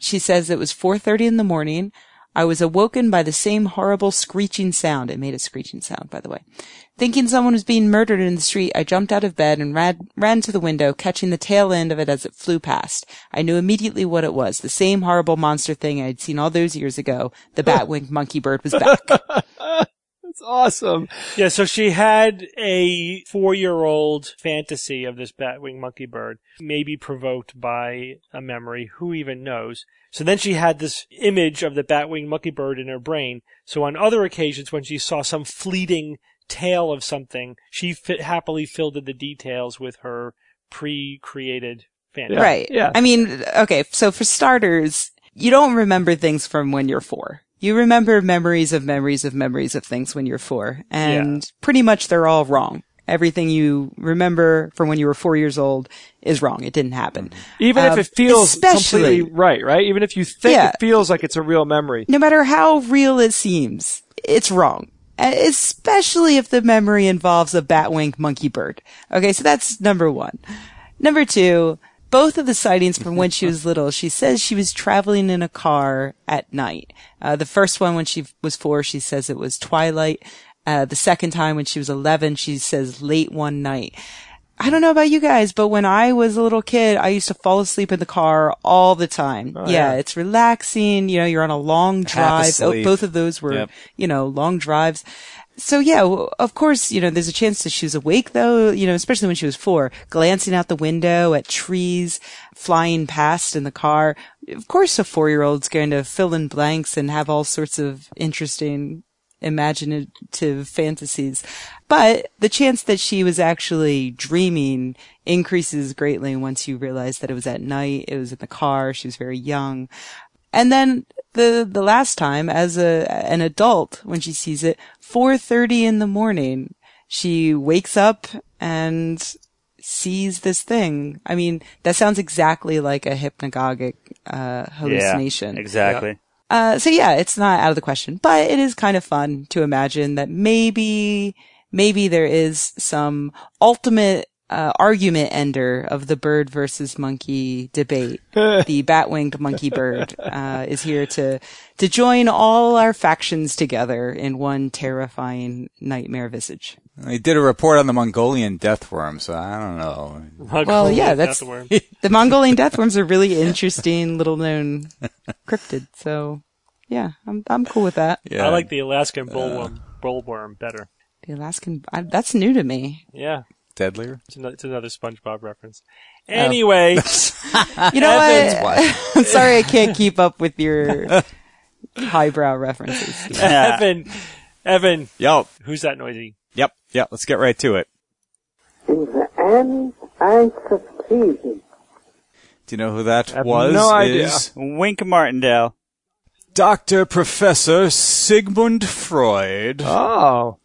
She says it was 4.30 in the morning. I was awoken by the same horrible screeching sound. It made a screeching sound, by the way. Thinking someone was being murdered in the street, I jumped out of bed and ran, ran to the window, catching the tail end of it as it flew past. I knew immediately what it was. The same horrible monster thing I had seen all those years ago. The [LAUGHS] bat-winged monkey bird was back. [LAUGHS] That's awesome. Yeah, so she had a four-year-old fantasy of this batwing monkey bird, maybe provoked by a memory. Who even knows? So then she had this image of the batwing monkey bird in her brain. So on other occasions, when she saw some fleeting tale of something, she fi- happily filled in the details with her pre-created fantasy. Right. yeah. I mean, okay, so for starters, you don't remember things from when you're four. You remember memories of memories of memories of things when you're four. And pretty much they're all wrong. Everything you remember from when you were four years old is wrong. It didn't happen. Even Um, if it feels completely right, right? Even if you think Yeah. it feels like it's a real memory. No matter how real it seems, it's wrong. Uh, Especially if the memory involves a bat-winged monkey bird. Okay, so that's number one. Number two, both of the sightings from when she [LAUGHS] was little, she says she was traveling in a car at night. Uh, the first one when she was four, she says it was twilight. Uh, the second time when she was 11, she says late one night. I don't know about you guys, but when I was a little kid, I used to fall asleep in the car all the time. yeah, yeah. it's relaxing. You know, you're on a long drive. Oh, both of those were, Yep. you know, long drives. So yeah, w- of course, you know, there's a chance that she was awake though, you know, especially when she was four, glancing out the window at trees flying past in the car. Of course, a four-year-old's going to fill in blanks and have all sorts of interesting imaginative fantasies. But the chance that she was actually dreaming increases greatly once you realize that it was at night, it was in the car, she was very young. And then the the last time as a an adult when she sees it 4:30 in the morning she wakes up and sees this thing. I mean, that sounds exactly like a hypnagogic uh hallucination. Yeah, exactly. Uh, so yeah, it's not out of the question, but it is kind of fun to imagine that maybe, maybe there is some ultimate, uh, argument ender of the bird versus monkey debate. [LAUGHS] the bat-winged monkey bird, uh, is here to, to join all our factions together in one terrifying nightmare visage. He did a report on the Mongolian death worm, so I don't know. Well, yeah, that's- the worm. [LAUGHS] The Mongolian deathworms are really interesting little known cryptid, so yeah, I'm, I'm cool with that. Yeah. I like the Alaskan bullworm, bullworm better. The Alaskan, I, that's new to me. Yeah, deadlier. it's another, it's another SpongeBob reference. Oh. Anyway, [LAUGHS] You know Evans, what? what? I'm sorry I can't keep up with your highbrow references. Yeah. [LAUGHS] Evan, Evan, Yep. who's that noisy? Yep. Yep. Let's get right to it. In the Annie's Ice of Treason. Do you know who that have was? no idea. Is Wink Martindale. Dr. Professor Sigmund Freud, Oh,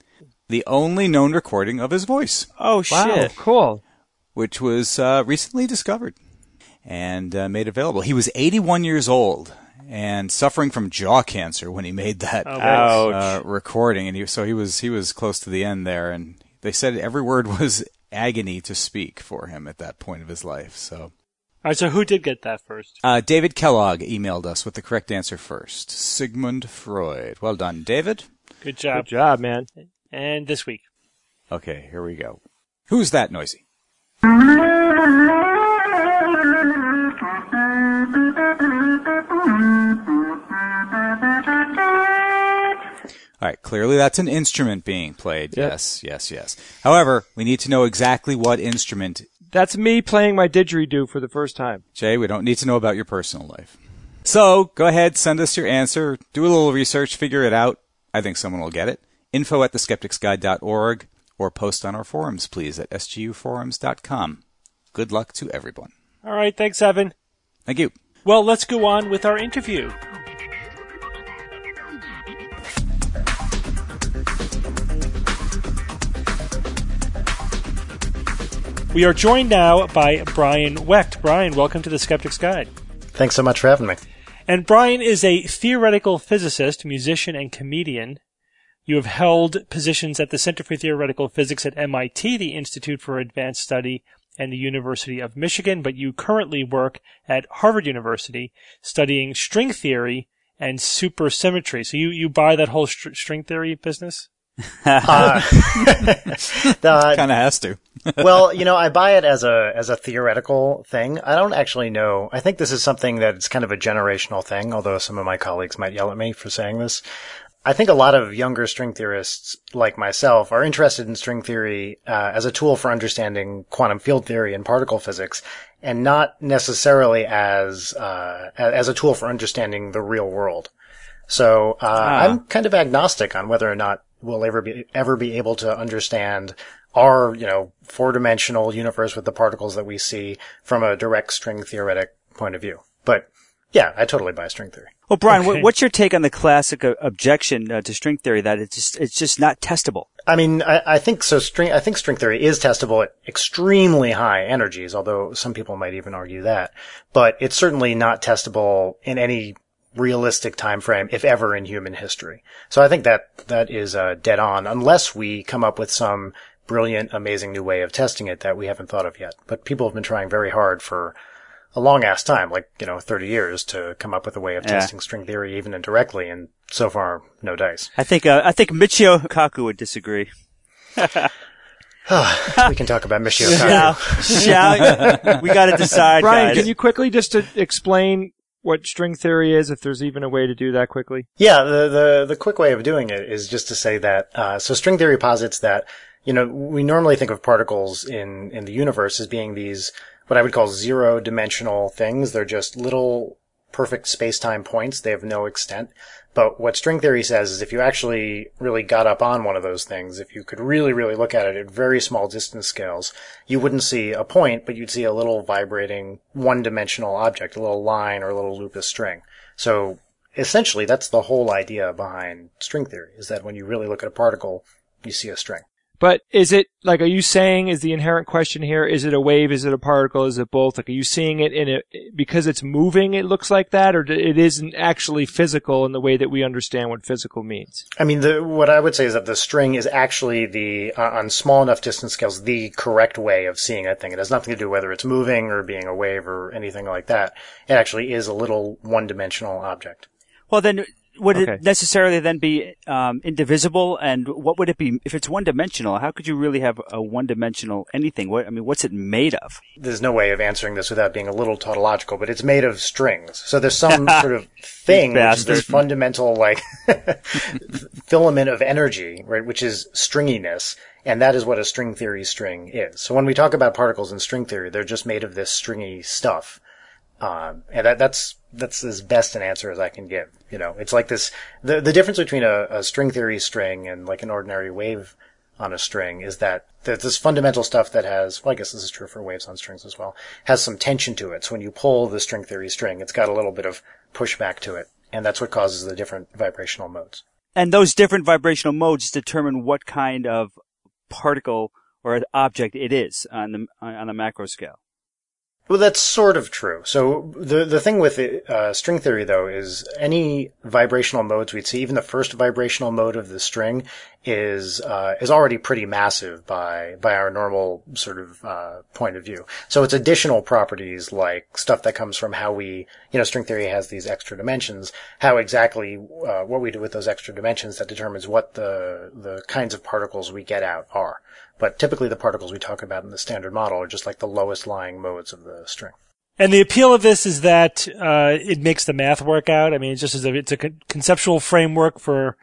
the only known recording of his voice, Oh wow, shit. cool. which was uh, recently discovered and uh, made available. He was 81 years old and suffering from jaw cancer when he made that Oh, Ouch. uh, recording, and he, so he was he was close to the end there, and they said every word [LAUGHS] was agony to speak for him at that point of his life. So. All right, so who did get that first? Uh, David Kellogg emailed us with the correct answer first. Sigmund Freud. Well done, David. Good job. Good job, man. And this week. Okay, here we go. Who's that noisy? All right, clearly that's an instrument being played. Yep. Yes, yes, yes. However, we need to know exactly what instrument. That's me playing my didgeridoo for the first time. Jay, we don't need to know about your personal life. So, go ahead, send us your answer, do a little research, figure it out. I think someone will get it. Info at theskepticsguide.org or post on our forums, please, at sguforums.com. Good luck to everyone. All right, thanks, Evan. Thank you. Well, let's go on with our interview. We are joined now by Brian Wecht. Brian, welcome to the Skeptic's Guide. Thanks so much for having me. And Brian is a theoretical physicist, musician, and comedian. You have held positions at the Center for Theoretical Physics at MIT, the Institute for Advanced Study, and the University of Michigan, but you currently work at Harvard University studying string theory and supersymmetry. So you, you buy that whole str- string theory business? [LAUGHS] Uh, [LAUGHS] the- Kind of has to. [LAUGHS] well, you know, I buy it as a as a theoretical thing. I don't actually know. I think this is something that it's kind of a generational thing. Although some of my colleagues might yell at me for saying this. I think a lot of younger string theorists like myself are interested in string theory uh, as a tool for understanding quantum field theory and particle physics, and not necessarily as uh, as a tool for understanding the real world. So uh, I'm kind of agnostic on whether or not we'll ever be ever be able to understand our you know four dimensional universe with the particles that we see from a direct string theoretic point of view. But yeah, I totally buy string theory. Well, Brian, Okay. what's your take on the classic uh, objection uh, to string theory that it's just it's just not testable? I mean, I, I think so. String, I think string theory is testable at extremely high energies, although some people might even argue that. But it's certainly not testable in any realistic time frame, if ever, in human history. So I think that that is uh, dead on, unless we come up with some brilliant, amazing new way of testing it that we haven't thought of yet. But people have been trying very hard for a long ass time, like you know, thirty years, to come up with a way of Yeah. testing string theory, even indirectly, and so far, no dice. I think uh, I think Michio Kaku would disagree. [SIGHS] we can talk about Michio Kaku. Shall, shall we got to decide, Brian, guys. can you quickly just to explain what string theory is, if there's even a way to do that quickly? Yeah, the, the, the quick way of doing it is just to say that, uh, so string theory posits that, you know, we normally think of particles in, in the universe as being these, what I would call zero dimensional things. They're just little perfect space-time points. They have no extent. But what string theory says is if you actually really got up on one of those things, if you could really, really look at it at very small distance scales, you wouldn't see a point, but you'd see a little vibrating one-dimensional object, a little line or a little loop of string. So essentially that's the whole idea behind string theory is that when you really look at a particle, you see a string. But is it like, are you saying is the inherent question here? Is it a wave? Is it a particle? Is it both? Like, are you seeing it in it because it's moving? It looks like that, or it isn't actually physical in the way that we understand what physical means? I mean, the, what I would say is that the string is actually the, uh, on small enough distance scales, the correct way of seeing a thing. It has nothing to do whether it's moving or being a wave or anything like that. It actually is a little one-dimensional object. Well, then would Okay. it necessarily then be um, indivisible? And what would it be if it's one dimensional? How could you really have a one dimensional anything? What I mean, what's it made of? There's no way of answering this without being a little tautological, but it's made of strings. So there's some [LAUGHS] sort of thing, which is this fundamental, like, [LAUGHS] filament of energy, right, which is stringiness. And that is what a string theory string is. So when we talk about particles in string theory, they're just made of this stringy stuff. Um, and that, that's, that's as best an answer as I can give. You know, it's like this, the, the difference between a, a string theory string and like an ordinary wave on a string is that there's this fundamental stuff that has, well, I guess this is true for waves on strings as well, has some tension to it. So when you pull the string theory string, it's got a little bit of pushback to it. And that's what causes the different vibrational modes. And those different vibrational modes determine what kind of particle or object it is on the on the macro scale. Well, that's sort of true. So the the thing with uh, string theory, though, is any vibrational modes we'd see, even the first vibrational mode of the string, is uh, is already pretty massive by by our normal sort of uh, point of view. So it's additional properties like stuff that comes from how we, you know, string theory has these extra dimensions. How exactly uh, what we do with those extra dimensions that determines what the the kinds of particles we get out are. But typically the particles we talk about in the standard model are just like the lowest lying modes of the string. And the appeal of this is that uh, it makes the math work out. I mean, it's just as a, it's a con- conceptual framework for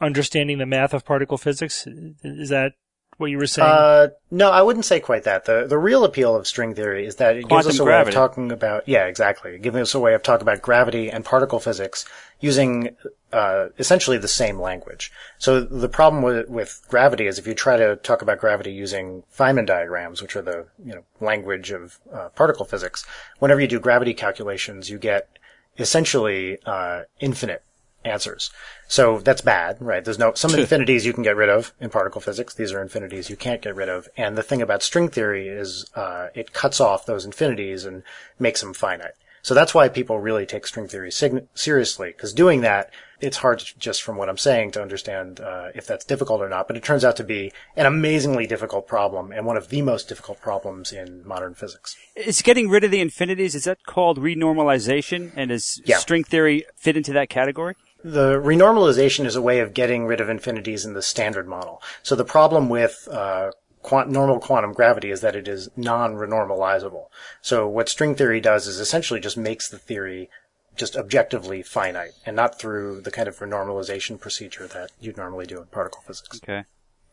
understanding the math of particle physics. Is that what you were saying? Uh, no, I wouldn't say quite that. The the real appeal of string theory is that it Quantum gives us a gravity. way of talking about yeah, exactly, giving us a way of talking about gravity and particle physics using uh, essentially the same language. So the problem with with gravity is if you try to talk about gravity using Feynman diagrams, which are the you know language of uh, particle physics, whenever you do gravity calculations, you get essentially uh, infinite answers. So that's bad, right? There's no, some [LAUGHS] infinities you can get rid of in particle physics. These are infinities you can't get rid of. And the thing about string theory is, uh, it cuts off those infinities and makes them finite. So that's why people really take string theory sig- seriously, because doing that, it's hard to, just from what I'm saying to understand uh, if that's difficult or not. But it turns out to be an amazingly difficult problem and one of the most difficult problems in modern physics. Is getting rid of the infinities, is that called renormalization? And does Yeah. string theory fit into that category? The renormalization is a way of getting rid of infinities in the standard model. So the problem with uh, quant- normal quantum gravity is that it is non-renormalizable. So what string theory does is essentially just makes the theory just objectively finite, and not through the kind of renormalization procedure that you'd normally do in particle physics. Okay.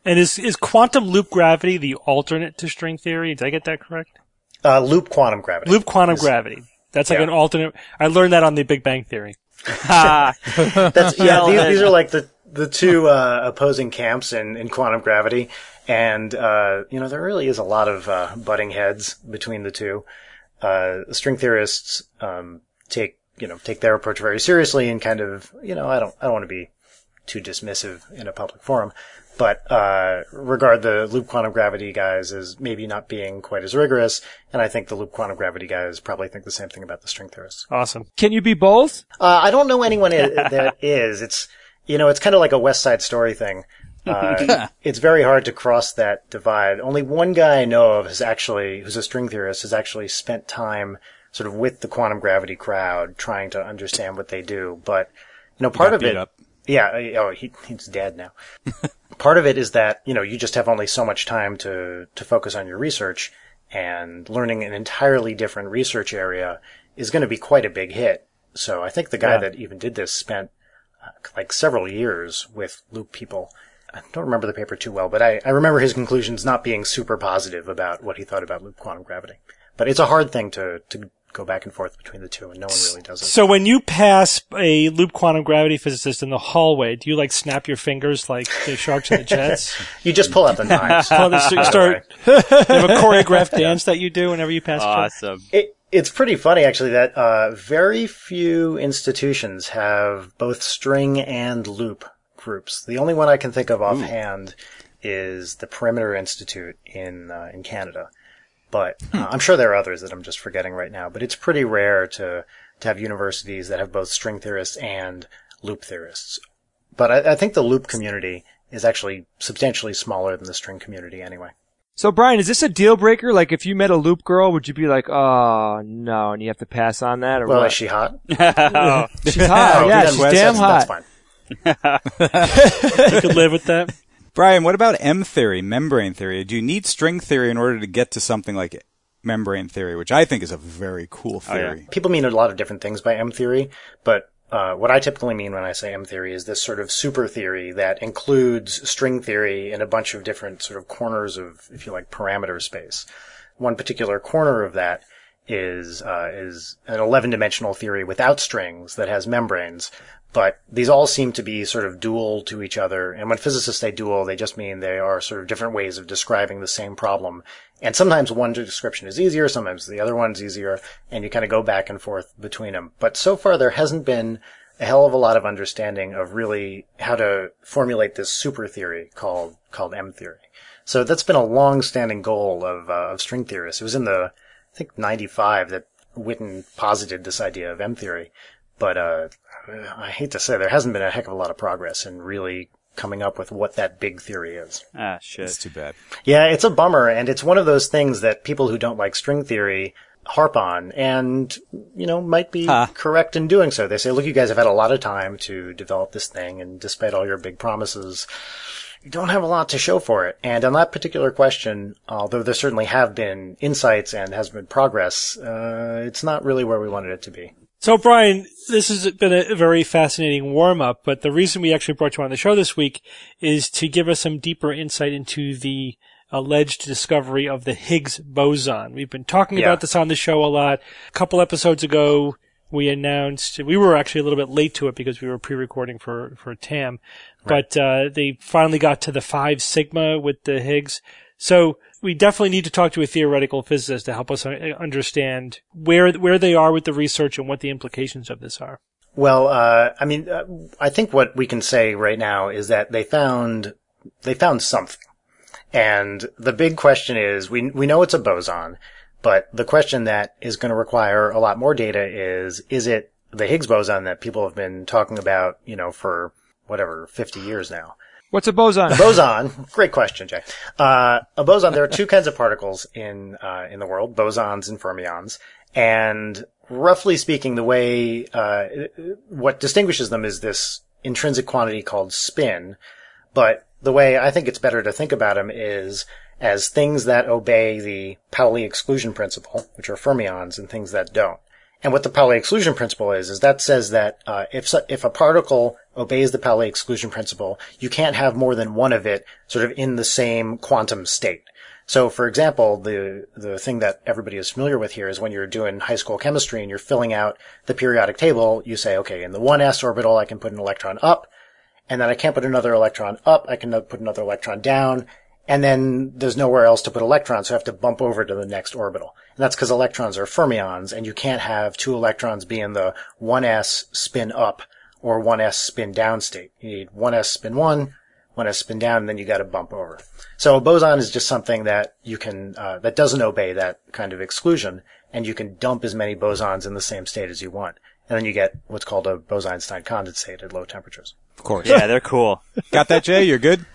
and is is quantum loop gravity the alternate to string theory? Did I get that correct? Uh, loop quantum gravity. Loop quantum gravity. That's like Yeah. an alternate. I learned that on the Big Bang Theory. [LAUGHS] That's yeah. These, these are like the the two uh, opposing camps in, in quantum gravity, and uh, you know there really is a lot of uh, butting heads between the two. Uh, string theorists um, take you know take their approach very seriously and kind of you know I don't I don't want to be too dismissive in a public forum, but uh, regard the loop quantum gravity guys as maybe not being quite as rigorous, and I think the loop quantum gravity guys probably think the same thing about the string theorists. Awesome. Can you be both? Uh, I don't know anyone that [LAUGHS] is. It's you know, it's kind of like a West Side Story thing. [LAUGHS] Uh, it's very hard to cross that divide. Only one guy I know of has actually, who's a string theorist, has actually spent time sort of with the quantum gravity crowd, trying to understand what they do. But you know, part of it, up. yeah. uh, Oh, he, he's dead now. [LAUGHS] part of it is that you know you just have only so much time to to focus on your research, and learning an entirely different research area is going to be quite a big hit. So I think the guy Yeah. that even did this spent like several years with loop people. I don't remember the paper too well, but I, I remember his conclusions not being super positive about what he thought about loop quantum gravity. But it's a hard thing to, to go back and forth between the two, and no one really does it. So when you pass a loop quantum gravity physicist in the hallway, do you like snap your fingers like the sharks and the jets? [LAUGHS] You just pull out the knives. [LAUGHS] This- you start [LAUGHS] you have a choreographed dance that you do whenever you pass. each other? Awesome. It, it's pretty funny actually that uh, very few institutions have both string and loop groups. The only one I can think of offhand is the Perimeter Institute in uh, in Canada. But uh, I'm sure there are others that I'm just forgetting right now. But it's pretty rare to to have universities that have both string theorists and loop theorists. But I, I think the loop community is actually substantially smaller than the string community anyway. So Brian, is this a deal breaker? Like if you met a loop girl, would you be like, oh no, and you have to pass on that or Well, what? is she hot? [LAUGHS] [LAUGHS] Oh, she's hot. Oh, yeah, she's that's- damn that's- hot. That's fine. You could live with that. [LAUGHS] Brian, what about M theory, membrane theory? Do you need string theory in order to get to something like membrane theory, which I think is a very cool oh, yeah. theory? people mean a lot of different things by M theory, but uh, what I typically mean when I say M theory is this sort of super theory that includes string theory in a bunch of different sort of corners of, if you like, parameter space. One particular corner of that is uh, is an 11 dimensional theory without strings that has membranes. But these all seem to be sort of dual to each other. And when physicists say dual, they just mean they are sort of different ways of describing the same problem. And sometimes one description is easier, sometimes the other one's easier, and you kind of go back and forth between them. But so far there hasn't been a hell of a lot of understanding of really how to formulate this super theory called called M theory. So that's been a long-standing goal of, uh, of string theorists. It was in the I think 95 that Witten posited this idea of M theory. But uh, I hate to say there hasn't been a heck of a lot of progress in really coming up with what that big theory is. Ah, shit. It's too bad. Yeah, it's a bummer, and it's one of those things that people who don't like string theory harp on, and you know might be Huh. correct in doing so. They say, "Look, you guys have had a lot of time to develop this thing, and despite all your big promises." You don't have a lot to show for it. And on that particular question, although there certainly have been insights and has been progress, uh, it's not really where we wanted it to be. So, Brian, this has been a very fascinating warm up, but the reason we actually brought you on the show this week is to give us some deeper insight into the alleged discovery of the Higgs boson. We've been talking Yeah. about this on the show a lot. A couple episodes ago, we announced, we were actually a little bit late to it because we were pre-recording for, for TAM, but, uh, they finally got to the five sigma with the Higgs. So we definitely need to talk to a theoretical physicist to help us uh, understand where where they are with the research and what the implications of this are. Well, uh, I mean, uh, I think what we can say right now is that they found they found something, and the big question is we we know it's a boson, but the question that is going to require a lot more data is is it the Higgs boson that people have been talking about, you know, for whatever fifty years now? What's a boson? boson. Great question, Jay. Uh, a boson. There are two kinds of particles in uh, in the world: bosons and fermions. And roughly speaking, the way uh, what distinguishes them is this intrinsic quantity called spin. But the way I think it's better to think about them is as things that obey the Pauli exclusion principle, which are fermions, and things that don't. And what the Pauli exclusion principle is, is that says that uh, if so, if a particle obeys the Pauli exclusion principle, you can't have more than one of it sort of in the same quantum state. So, for example, the the thing that everybody is familiar with here is when you're doing high school chemistry and you're filling out the periodic table, you say, okay, in the 1s orbital, I can put an electron up, and then I can't put another electron up, I can put another electron down, and then there's nowhere else to put electrons, so I have to bump over to the next orbital. And that's because electrons are fermions, and you can't have two electrons be in the 1s spin up or 1s spin down state. You need 1s spin 1, 1s spin down, and then you got to bump over. So a boson is just something that you can, uh, that doesn't obey that kind of exclusion, and you can dump as many bosons in the same state as you want. And then you get what's called a Bose-Einstein condensate at low temperatures. Of course. Yeah, they're cool. Got that, Jay? You're good?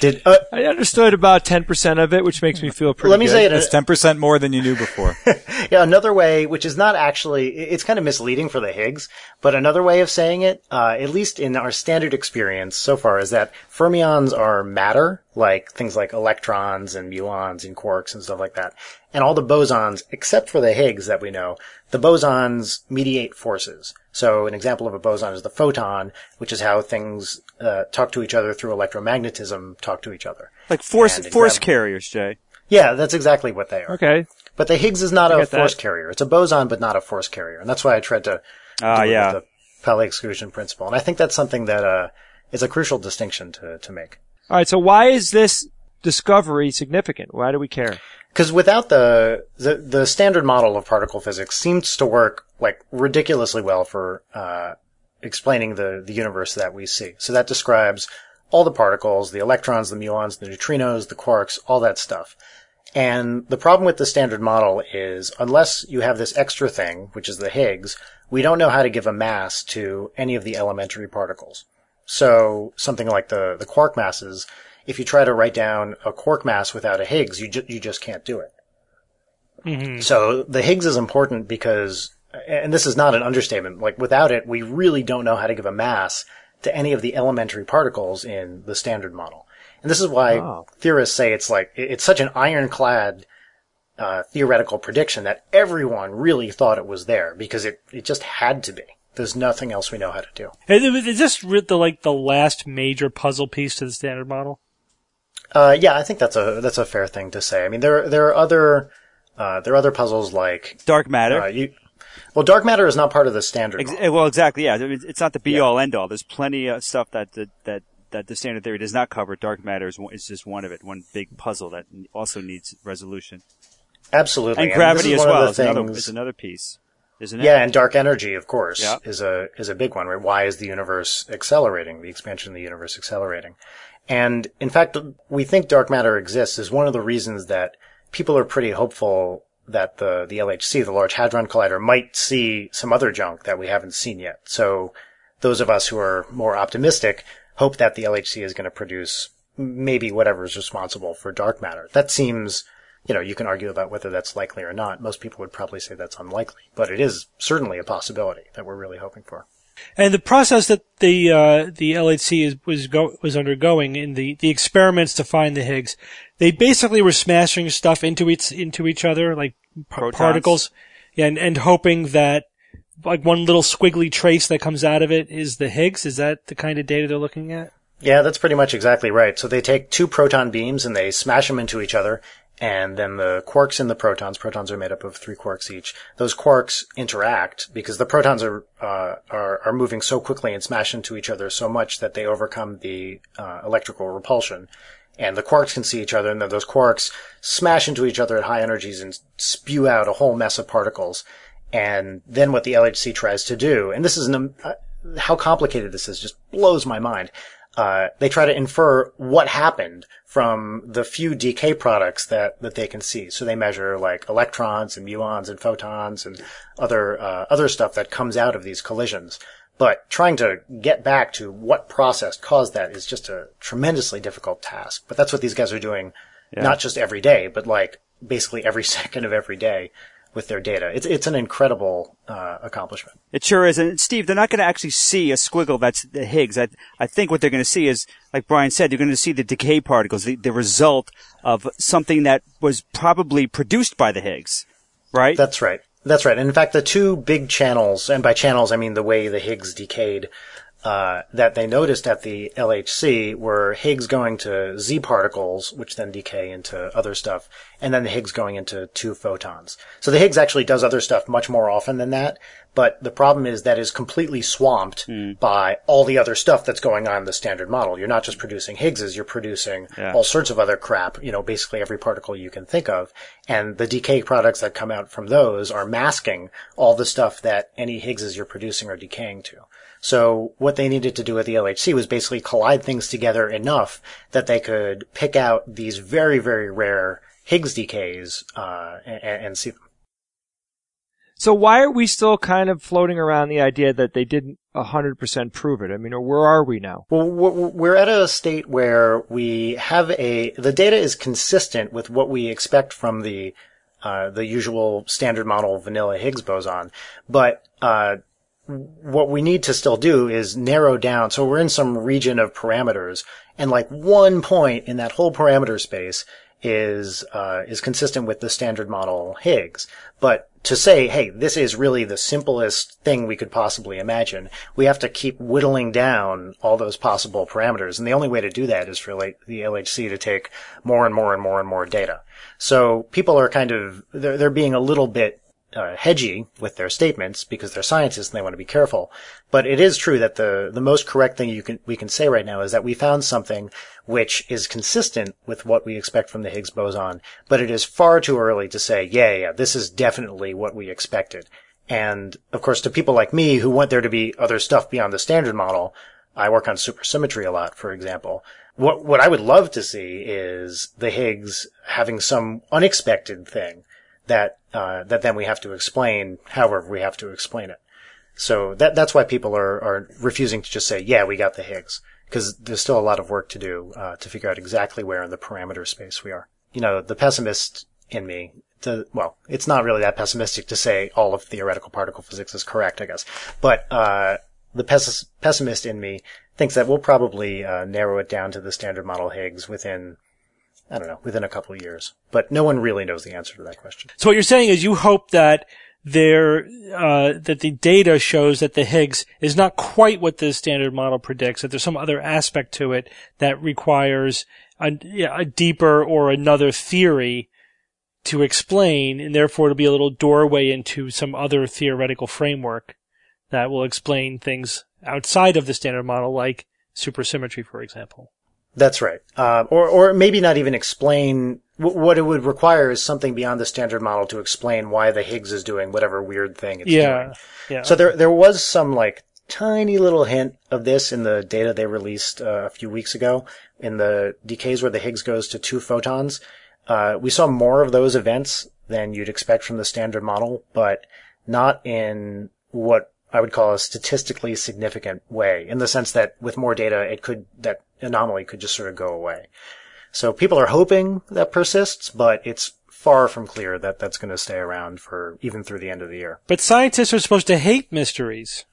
Did, uh, I understood about 10% of it, which makes me feel pretty let me good. say it. That's 10% more than you knew before. [LAUGHS] Yeah, another way, which is not actually, it's kind of misleading for the Higgs, but another way of saying it, uh, at least in our standard experience so far, is that fermions are matter, like things like electrons and muons and quarks and stuff like that. And all the bosons, except for the Higgs that we know, the bosons mediate forces. So an example of a boson is the photon, which is how things uh, talk to each other through electromagnetism, talk to each other. Like force And force exam- carriers, Jay. Yeah, that's exactly what they are. Okay. But the Higgs is not I a get that. force carrier. It's a boson, but not a force carrier. And that's why I tried to do yeah. the Pauli exclusion principle. And I think that's something that uh, is a crucial distinction to, to make. All right. So why is this discovery significant? Why do we care? Because without the, the the standard model of particle physics seems to work like ridiculously well for uh, explaining the the universe that we see. So that describes all the particles, the electrons, the muons, the neutrinos, the quarks, all that stuff. And the problem with the standard model is unless you have this extra thing, which is the Higgs, we don't know how to give a mass to any of the elementary particles. So something like the, the quark masses, if you try to write down a quark mass without a Higgs, you, ju- you just can't do it. So the Higgs is important because, and this is not an understatement, like without it, we really don't know how to give a mass to any of the elementary particles in the standard model. And this is why Oh. theorists say it's like, it's such an ironclad uh, theoretical prediction that everyone really thought it was there because it, it just had to be. There's nothing else we know how to do. Is is this the like the last major puzzle piece to the standard model? Uh, yeah, I think that's a that's a fair thing to say. I mean, there there are other Uh, there are other puzzles like Dark matter. uh, you. Well, dark matter is not part of the standard. Ex- model. well, exactly. Yeah, it's not the be Yeah. all end all. There's plenty of stuff that that that, that the standard theory does not cover. Dark matter is, one, is just one of it. One big puzzle that also needs resolution. Absolutely, And this gravity is as well is another, is another piece, isn't it? Yeah, and dark energy, of course, Yeah. is a is a big one. Right? Why is the universe accelerating? The expansion of the universe accelerating, and in fact, we think dark matter exists is one of the reasons that people are pretty hopeful that the the LHC, the Large Hadron Collider, might see some other junk that we haven't seen yet. So, those of us who are more optimistic hope that the LHC is going to produce maybe whatever is responsible for dark matter. That seems you know, you can argue about whether that's likely or not. Most people would probably say that's unlikely, but it is certainly a possibility that we're really hoping for. And the process that the uh, the LHC is, was go, was undergoing in the, the experiments to find the Higgs, they basically were smashing stuff into each into each other like p- particles, yeah, and and hoping that like one little squiggly trace that comes out of it is the Higgs. Is that the kind of data they're looking at? Yeah, that's pretty much exactly right. So they take two proton beams and they smash them into each other, and then the quarks and the protons, protons are made up of three quarks each. Those quarks interact because the protons are uh, are, are moving so quickly and smash into each other so much that they overcome the uh, electrical repulsion. And the quarks can see each other, and then those quarks smash into each other at high energies and spew out a whole mess of particles. And then what the LHC tries to do, and this is an, uh, how complicated this is, just blows my mind. Uh, they try to infer what happened from the few decay products that, that they can see. So they measure like electrons and muons and photons and other, uh, other stuff that comes out of these collisions. But trying to get back to what process caused that is just a tremendously difficult task. But that's what these guys are doing, not just every day, but like basically every [LAUGHS] second of every day with their data. It's, it's an incredible, uh, accomplishment. It sure is. And Steve, they're not going to actually see a squiggle that's the Higgs. I, I think what they're going to see is, like Brian said, you're going to see the decay particles, the, the result of something that was probably produced by the Higgs, right? That's right. That's right. And in fact, the two big channels, and by channels I mean the way the Higgs decayed, uh, that they noticed at the LHC were Higgs going to Z particles, which then decay into other stuff, and then the Higgs going into two photons. So the Higgs actually does other stuff much more often than that, but the problem is that is completely swamped by all the other stuff that's going on in the standard model. You're not just producing Higgses, you're producing Yeah. all sorts of other crap, you know, basically every particle you can think of. And the decay products that come out from those are masking all the stuff that any Higgses you're producing are decaying to. So what they needed to do at the LHC was basically collide things together enough that they could pick out these very, very rare Higgs decays, uh, and, and see them. So why are we still kind of floating around the idea that they didn't 100% prove it? I mean, or where are we now? Well, we're we're at a state where we have a the data is consistent with what we expect from the uh, the usual standard model vanilla Higgs boson, but uh, what we need to still do is narrow down. So we're in some region of parameters, and like one point in that whole parameter space is uh, is consistent with the standard model Higgs. But to say, hey, this is really the simplest thing we could possibly imagine, we have to keep whittling down all those possible parameters. And the only way to do that is for like, the LHC to take more and more and more and more data. So people are kind of they're, they're being a little bit uh, hedgy with their statements because they're scientists and they want to be careful. But it is true that the the most correct thing you can we can say right now is that we found something which is consistent with what we expect from the Higgs boson, but it is far too early to say, yeah, yeah, this is definitely what we expected. And of course, to people like me who want there to be other stuff beyond the standard model, I work on supersymmetry a lot, for example. What what I would love to see is the Higgs having some unexpected thing that uh, that then we have to explain however we have to explain it. So that that's why people are are refusing to just say, yeah, we got the Higgs, because there's still a lot of work to do uh, to figure out exactly where in the parameter space we are. You know, the pessimist in me, the, well, it's not really that pessimistic to say all of theoretical particle physics is correct, I guess, but uh, the pessimist in me thinks that we'll probably uh, narrow it down to the standard model Higgs within I don't know, within a couple years. But no one really knows the answer to that question. So what you're saying is you hope that there uh, that the data shows that the Higgs is not quite what the standard model predicts. That there's some other aspect to it that requires a, a deeper or another theory to explain, and therefore it'll be a little doorway into some other theoretical framework that will explain things outside of the standard model, like supersymmetry, for example. That's right. Uh, or, or maybe not even explain w- what it would require is something beyond the standard model to explain why the Higgs is doing whatever weird thing it's Yeah, doing. yeah. So there, there was some like tiny little hint of this in the data they released uh, a few weeks ago in the decays where the Higgs goes to two photons. Uh, we saw more of those events than you'd expect from the standard model, but not in what I would call a statistically significant way, in the sense that with more data, it could, that anomaly could just sort of go away. So people are hoping that persists, but it's far from clear that that's going to stay around for even through the end of the year. But scientists are supposed to hate mysteries.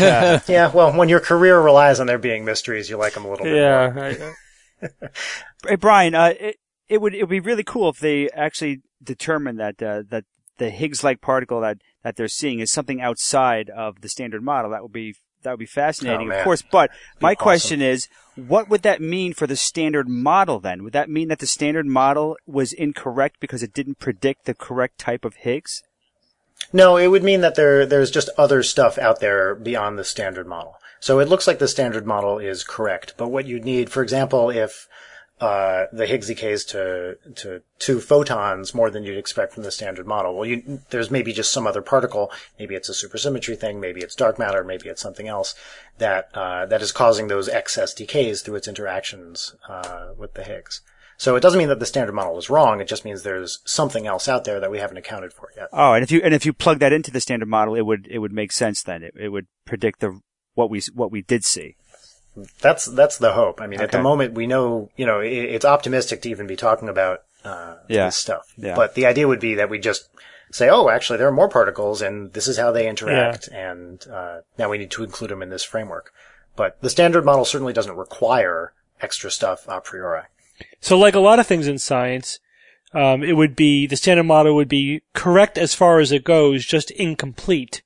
Yeah, [LAUGHS] yeah, well, when your career relies on there being mysteries, you like them a little bit more. Yeah. [LAUGHS] Hey, Brian, uh, it, it would it would be really cool if they actually determined that uh, that the Higgs-like particle that, that they're seeing is something outside of the standard model. That would be that would be fascinating, Oh, of course. But my awesome. question is, what would that mean for the standard model? Then would that mean that the standard model was incorrect because it didn't predict the correct type of Higgs? No, it would mean that there there's just other stuff out there beyond the standard model. So it looks like the standard model is correct, but what you'd need, for example, if uh, the Higgs decays to to two photons more than you'd expect from the standard model. Well, you, there's maybe just some other particle. Maybe it's a supersymmetry thing. Maybe it's dark matter. Maybe it's something else that uh, that is causing those excess decays through its interactions uh, with the Higgs. So it doesn't mean that the standard model is wrong. It just means there's something else out there that we haven't accounted for yet. Oh, and if you and if you plug that into the standard model, it would it would make sense. Then it, it would predict the what we what we did see. That's that's the hope. I mean, at the moment, we know you know it, it's optimistic to even be talking about uh, Yeah. this stuff. Yeah. But the idea would be that we just say, oh, actually, there are more particles, and this is how they interact, and uh, now we need to include them in this framework. But the standard model certainly doesn't require extra stuff a priori. So, like a lot of things in science, um, it would be the standard model would be correct as far as it goes, just incomplete.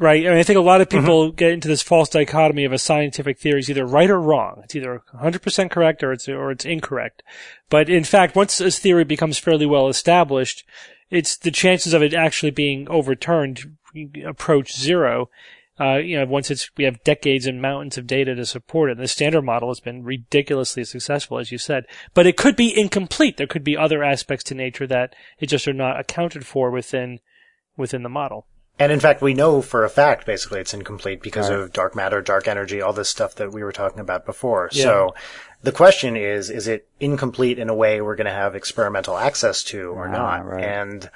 Right? I mean, I think a lot of people get into this false dichotomy of a scientific theory is either right or wrong. It's either 100% correct or it's or it's incorrect. But in fact, once this theory becomes fairly well established, it's the chances of it actually being overturned approach zero. Uh, you know, once it's, we have decades and mountains of data to support it. The standard model has been ridiculously successful, as you said, but it could be incomplete. There could be other aspects to nature that it just are not accounted for within, within the model. And in fact, we know for a fact, basically, it's incomplete because of dark matter, dark energy, all this stuff that we were talking about before. So the question is, is it incomplete in a way we're going to have experimental access to or not? right. And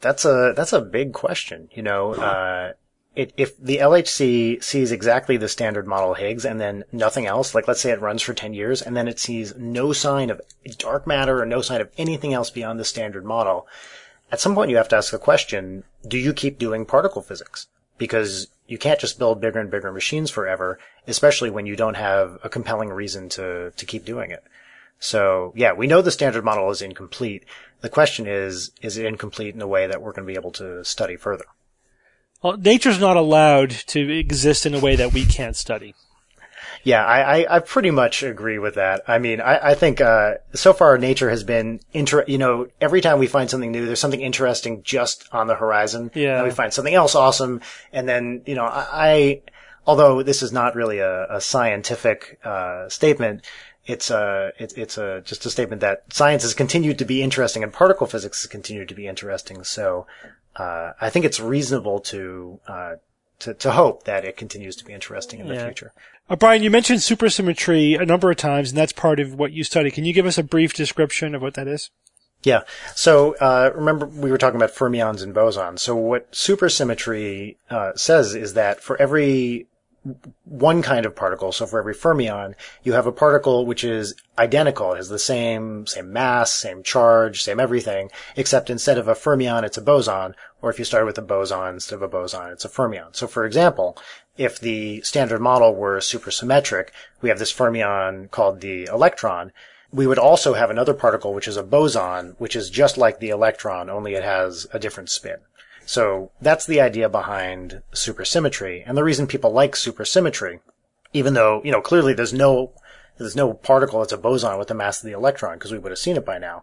that's a, that's a big question, you know, uh, it, if the LHC sees exactly the standard model Higgs and then nothing else, like let's say it runs for 10 years and then it sees no sign of dark matter or no sign of anything else beyond the standard model, at some point you have to ask the question, do you keep doing particle physics? Because you can't just build bigger and bigger machines forever, especially when you don't have a compelling reason to, to keep doing it. So yeah, we know the standard model is incomplete. The question is, is it incomplete in a way that we're going to be able to study further? Well, nature's not allowed to exist in a way that we can't study. Yeah, I, I, I pretty much agree with that. I mean, I, I think, uh, so far nature has been inter, you know, every time we find something new, there's something interesting just on the horizon. Yeah. And we find something else awesome. And then, you know, I, I although this is not really a, a scientific, uh, statement, it's a, it, it's a, just a statement that science has continued to be interesting and particle physics has continued to be interesting. So, uh, I think it's reasonable to, uh, to, to hope that it continues to be interesting in the Yeah. future. Uh, Brian, you mentioned supersymmetry a number of times, and that's part of what you study. Can you give us a brief description of what that is? Yeah. So uh, remember we were talking about fermions and bosons. So what supersymmetry uh, says is that for every one kind of particle, so for every fermion, you have a particle which is identical, it has the same same mass, same charge, same everything, except instead of a fermion, it's a boson, or if you start with a boson instead of a boson, it's a fermion. So for example, if the standard model were supersymmetric, we have this fermion called the electron, we would also have another particle which is a boson, which is just like the electron, only it has a different spin. So that's the idea behind supersymmetry. And the reason people like supersymmetry, even though, you know, clearly there's no, there's no particle that's a boson with the mass of the electron because we would have seen it by now.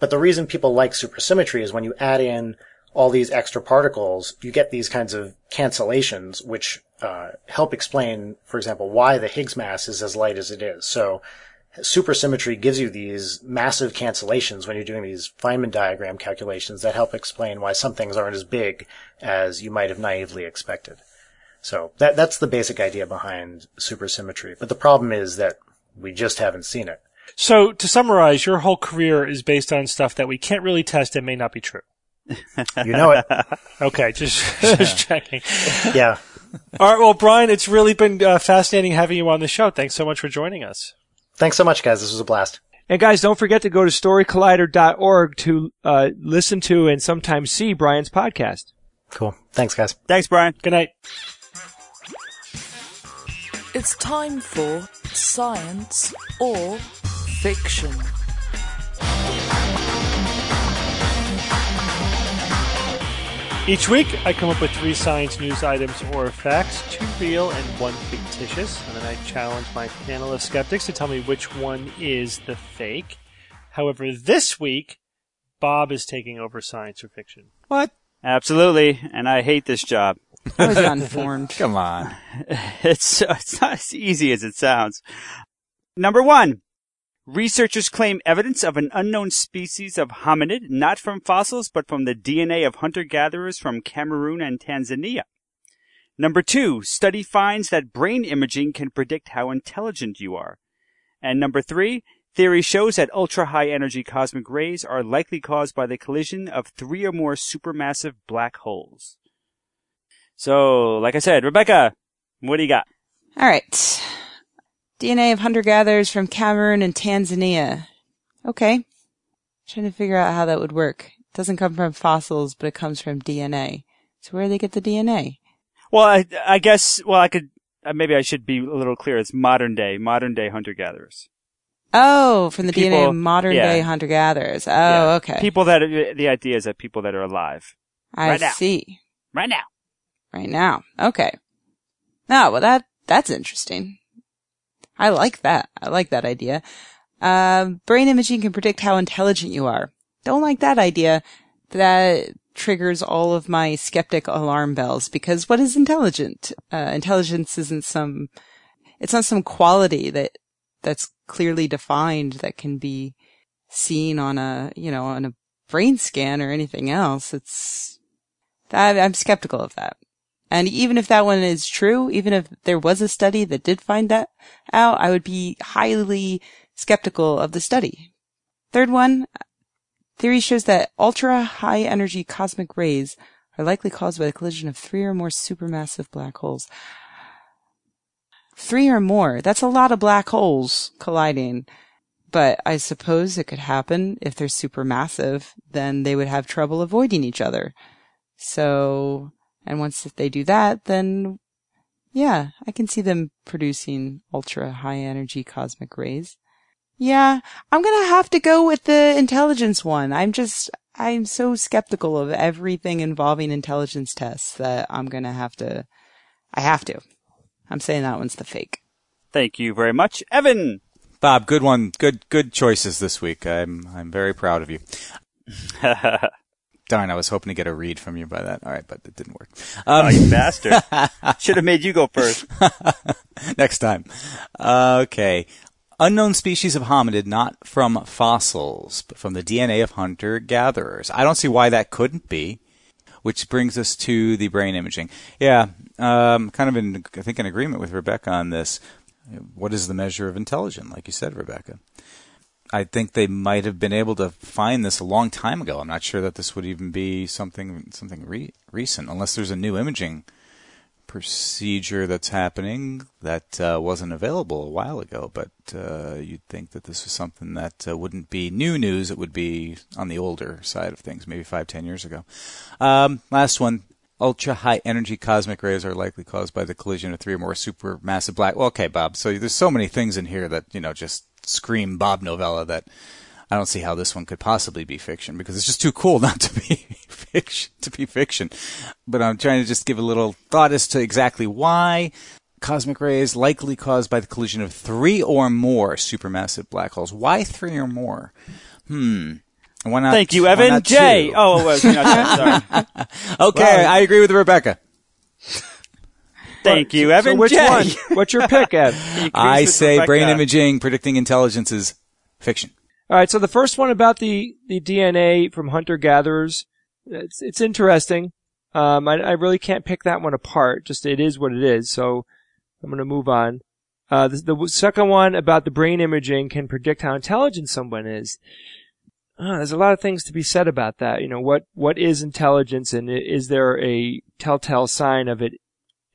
But the reason people like supersymmetry is when you add in all these extra particles, you get these kinds of cancellations, which uh, help explain, for example, why the Higgs mass is as light as it is. So supersymmetry gives you these massive cancellations when you're doing these Feynman diagram calculations that help explain why some things aren't as big as you might have naively expected. So that that's the basic idea behind supersymmetry. But the problem is that we just haven't seen it. So to summarize, your whole career is based on stuff that we can't really test and may not be true. [LAUGHS] You know it. [LAUGHS] Okay, just [LAUGHS] just checking. Yeah. All right, well, Brian, it's really been uh, fascinating having you on the show. Thanks so much for joining us. Thanks so much, guys. This was a blast. And guys, don't forget to go to storycollider.org to uh, listen to and sometimes see Brian's podcast. Cool. Thanks, guys. Thanks, Brian. Good night. It's time for science or fiction. Each week, I come up with three science news items or facts, two real and one fictitious, and then I challenge my panel of skeptics to tell me which one is the fake. However, this week, Bob is taking over science or fiction. What? Absolutely. And I hate this job. I was uninformed. [LAUGHS] Come on. It's, it's not as easy as it sounds. Number one. Researchers claim evidence of an unknown species of hominid, not from fossils, but from the DNA of hunter-gatherers from Cameroon and Tanzania. Number two, study finds that brain imaging can predict how intelligent you are. And number three, theory shows that ultra-high energy cosmic rays are likely caused by the collision of three or more supermassive black holes. So, like I said, Rebecca, what do you got? All right. DNA of hunter gatherers from Cameroon and Tanzania. Okay. Trying to figure out how that would work. It doesn't come from fossils, but it comes from DNA. So where do they get the DNA? Well, I, I guess, well, I could, uh, maybe I should be a little clear. It's modern day, modern day hunter-gatherers. Oh, from the DNA of modern yeah. day hunter gatherers. Oh, Yeah. okay. People that, are, the idea is that people that are alive. I right now. see. Right now. Right now. Okay. Oh, well that, that's interesting. I like that. I like that idea. Um, brain imaging can predict how intelligent you are. Don't like that idea. That triggers all of my skeptic alarm bells because what is intelligent? Uh, intelligence isn't some, it's not some quality that, that's clearly defined that can be seen on a, you know, on a brain scan or anything else. It's, I'm skeptical of that. And even if that one is true, even if there was a study that did find that out, I would be highly skeptical of the study. Third one, theory shows that ultra high energy cosmic rays are likely caused by the collision of three or more supermassive black holes. Three or more. That's a lot of black holes colliding. But I suppose it could happen if they're supermassive, then they would have trouble avoiding each other. So, and once if they do that, then yeah, I can see them producing ultra high energy cosmic rays. Yeah, I'm gonna have to go with the intelligence one. I'm just, I'm so skeptical of everything involving intelligence tests that I'm gonna have to, I have to. I'm saying that one's the fake. Thank you very much. Evan! Bob, good one. Good, good choices this week. I'm, I'm very proud of you. [LAUGHS] Darn, I was hoping to get a read from you by that. All right, but it didn't work. Um, oh, you bastard. [LAUGHS] I should have made you go first. [LAUGHS] Next time. Okay. Unknown species of hominid not from fossils, but from the DNA of hunter gatherers. I don't see why that couldn't be. Which brings us to the brain imaging. Yeah, um, kind of in, I think, in agreement with Rebecca on this. What is the measure of intelligence, like you said, Rebecca? I think they might have been able to find this a long time ago. I'm not sure that this would even be something something re- recent, unless there's a new imaging procedure that's happening that uh, wasn't available a while ago. But uh, you'd think that this was something that uh, wouldn't be new news. It would be on the older side of things, maybe five, ten years ago. Um, last one. Ultra high energy cosmic rays are likely caused by the collision of three or more supermassive black. Well, okay, Bob. So there's so many things in here that you know just scream Bob Novella that I don't see how this one could possibly be fiction because it's just too cool [LAUGHS] not to be fiction to be fiction. But I'm trying to just give a little thought as to exactly why cosmic rays likely caused by the collision of three or more supermassive black holes. Why three or more? Hmm. Why not? Thank you, Evan. Jay. two? Oh, well, you're not Jay, [LAUGHS] sorry. okay, I agree with Rebecca. Thank you, Evan. So Evan. which Jay. one? [LAUGHS] What's your pick, Ed? [LAUGHS] I say Rebecca. brain imaging predicting intelligence is fiction. All right, so the first one about the, the DNA from hunter gatherers, it's it's interesting. Um, I, I really can't pick that one apart. Just it is what it is. So I'm going to move on. Uh, the, the second one about the brain imaging can predict how intelligent someone is. Uh, there's a lot of things to be said about that. You know, what what is intelligence, and is there a telltale sign of it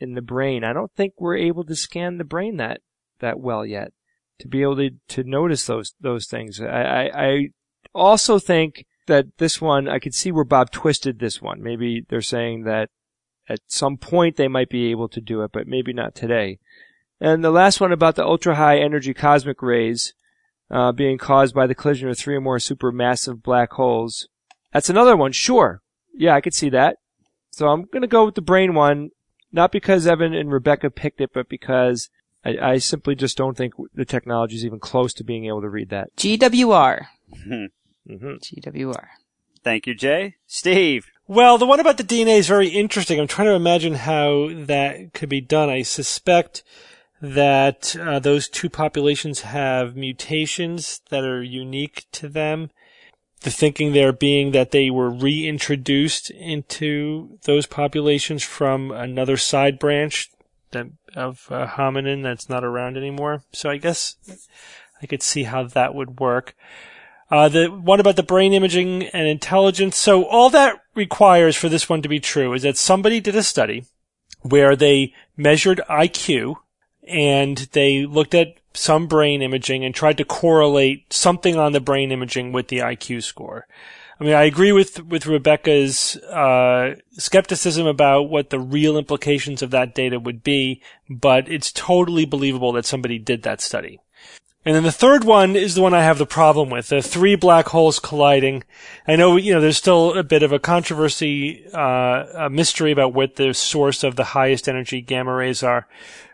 in the brain? I don't think we're able to scan the brain that that well yet to be able to, to notice those those things. I, I, I also think that this one I could see where Bob twisted this one. Maybe they're saying that at some point they might be able to do it, but maybe not today. And the last one about the ultra high energy cosmic rays uh, being caused by the collision of three or more supermassive black holes. That's another one. Sure, yeah, I could see that. So I'm gonna go with the brain one, not because Evan and Rebecca picked it, but because I, I simply just don't think the technology is even close to being able to read that. GWR. hmm GWR. Thank you, Jay. Steve. Well, the one about the DNA is very interesting. I'm trying to imagine how that could be done. I suspect that uh, those two populations have mutations that are unique to them. The thinking there being that they were reintroduced into those populations from another side branch that, of uh, hominin that's not around anymore. So I guess I could see how that would work. Uh, the one about the brain imaging and intelligence. So all that requires for this one to be true is that somebody did a study where they measured IQ and they looked at some brain imaging and tried to correlate something on the brain imaging with the IQ score. I mean, I agree with, with Rebecca's, uh, skepticism about what the real implications of that data would be, but it's totally believable that somebody did that study. And then the third one is the one I have the problem with, the three black holes colliding. I know, you know, there's still a bit of a controversy, uh, a mystery about what the source of the highest energy gamma rays are,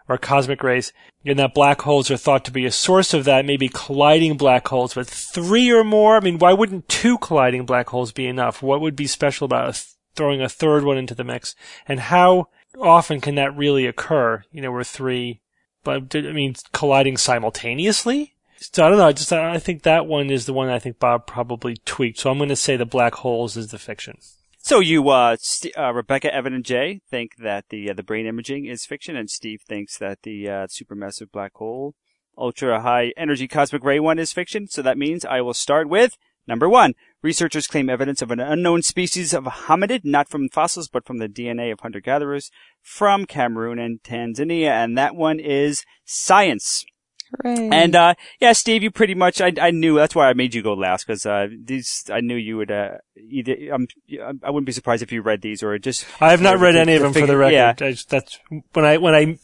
or cosmic rays, and that black holes are thought to be a source of that, maybe colliding black holes, but three or more, I mean, why wouldn't two colliding black holes be enough? What would be special about th- throwing a third one into the mix? And how often can that really occur? You know, where three but I mean, colliding simultaneously. So I don't know. I just I think that one is the one I think Bob probably tweaked. So I'm going to say the black holes is the fiction. So you, uh, St- uh, Rebecca, Evan, and Jay think that the uh, the brain imaging is fiction, and Steve thinks that the uh, supermassive black hole, ultra high energy cosmic ray one is fiction. So that means I will start with number one. Researchers claim evidence of an unknown species of hominid, not from fossils, but from the DNA of hunter-gatherers from Cameroon and Tanzania, and that one is science. Hooray. And uh yeah, Steve, you pretty much I I knew that's why I made you go last because uh these I knew you would uh either um I wouldn't be surprised if you read these or just I have not read any of to them for the record. Yeah, I just, that's when I when I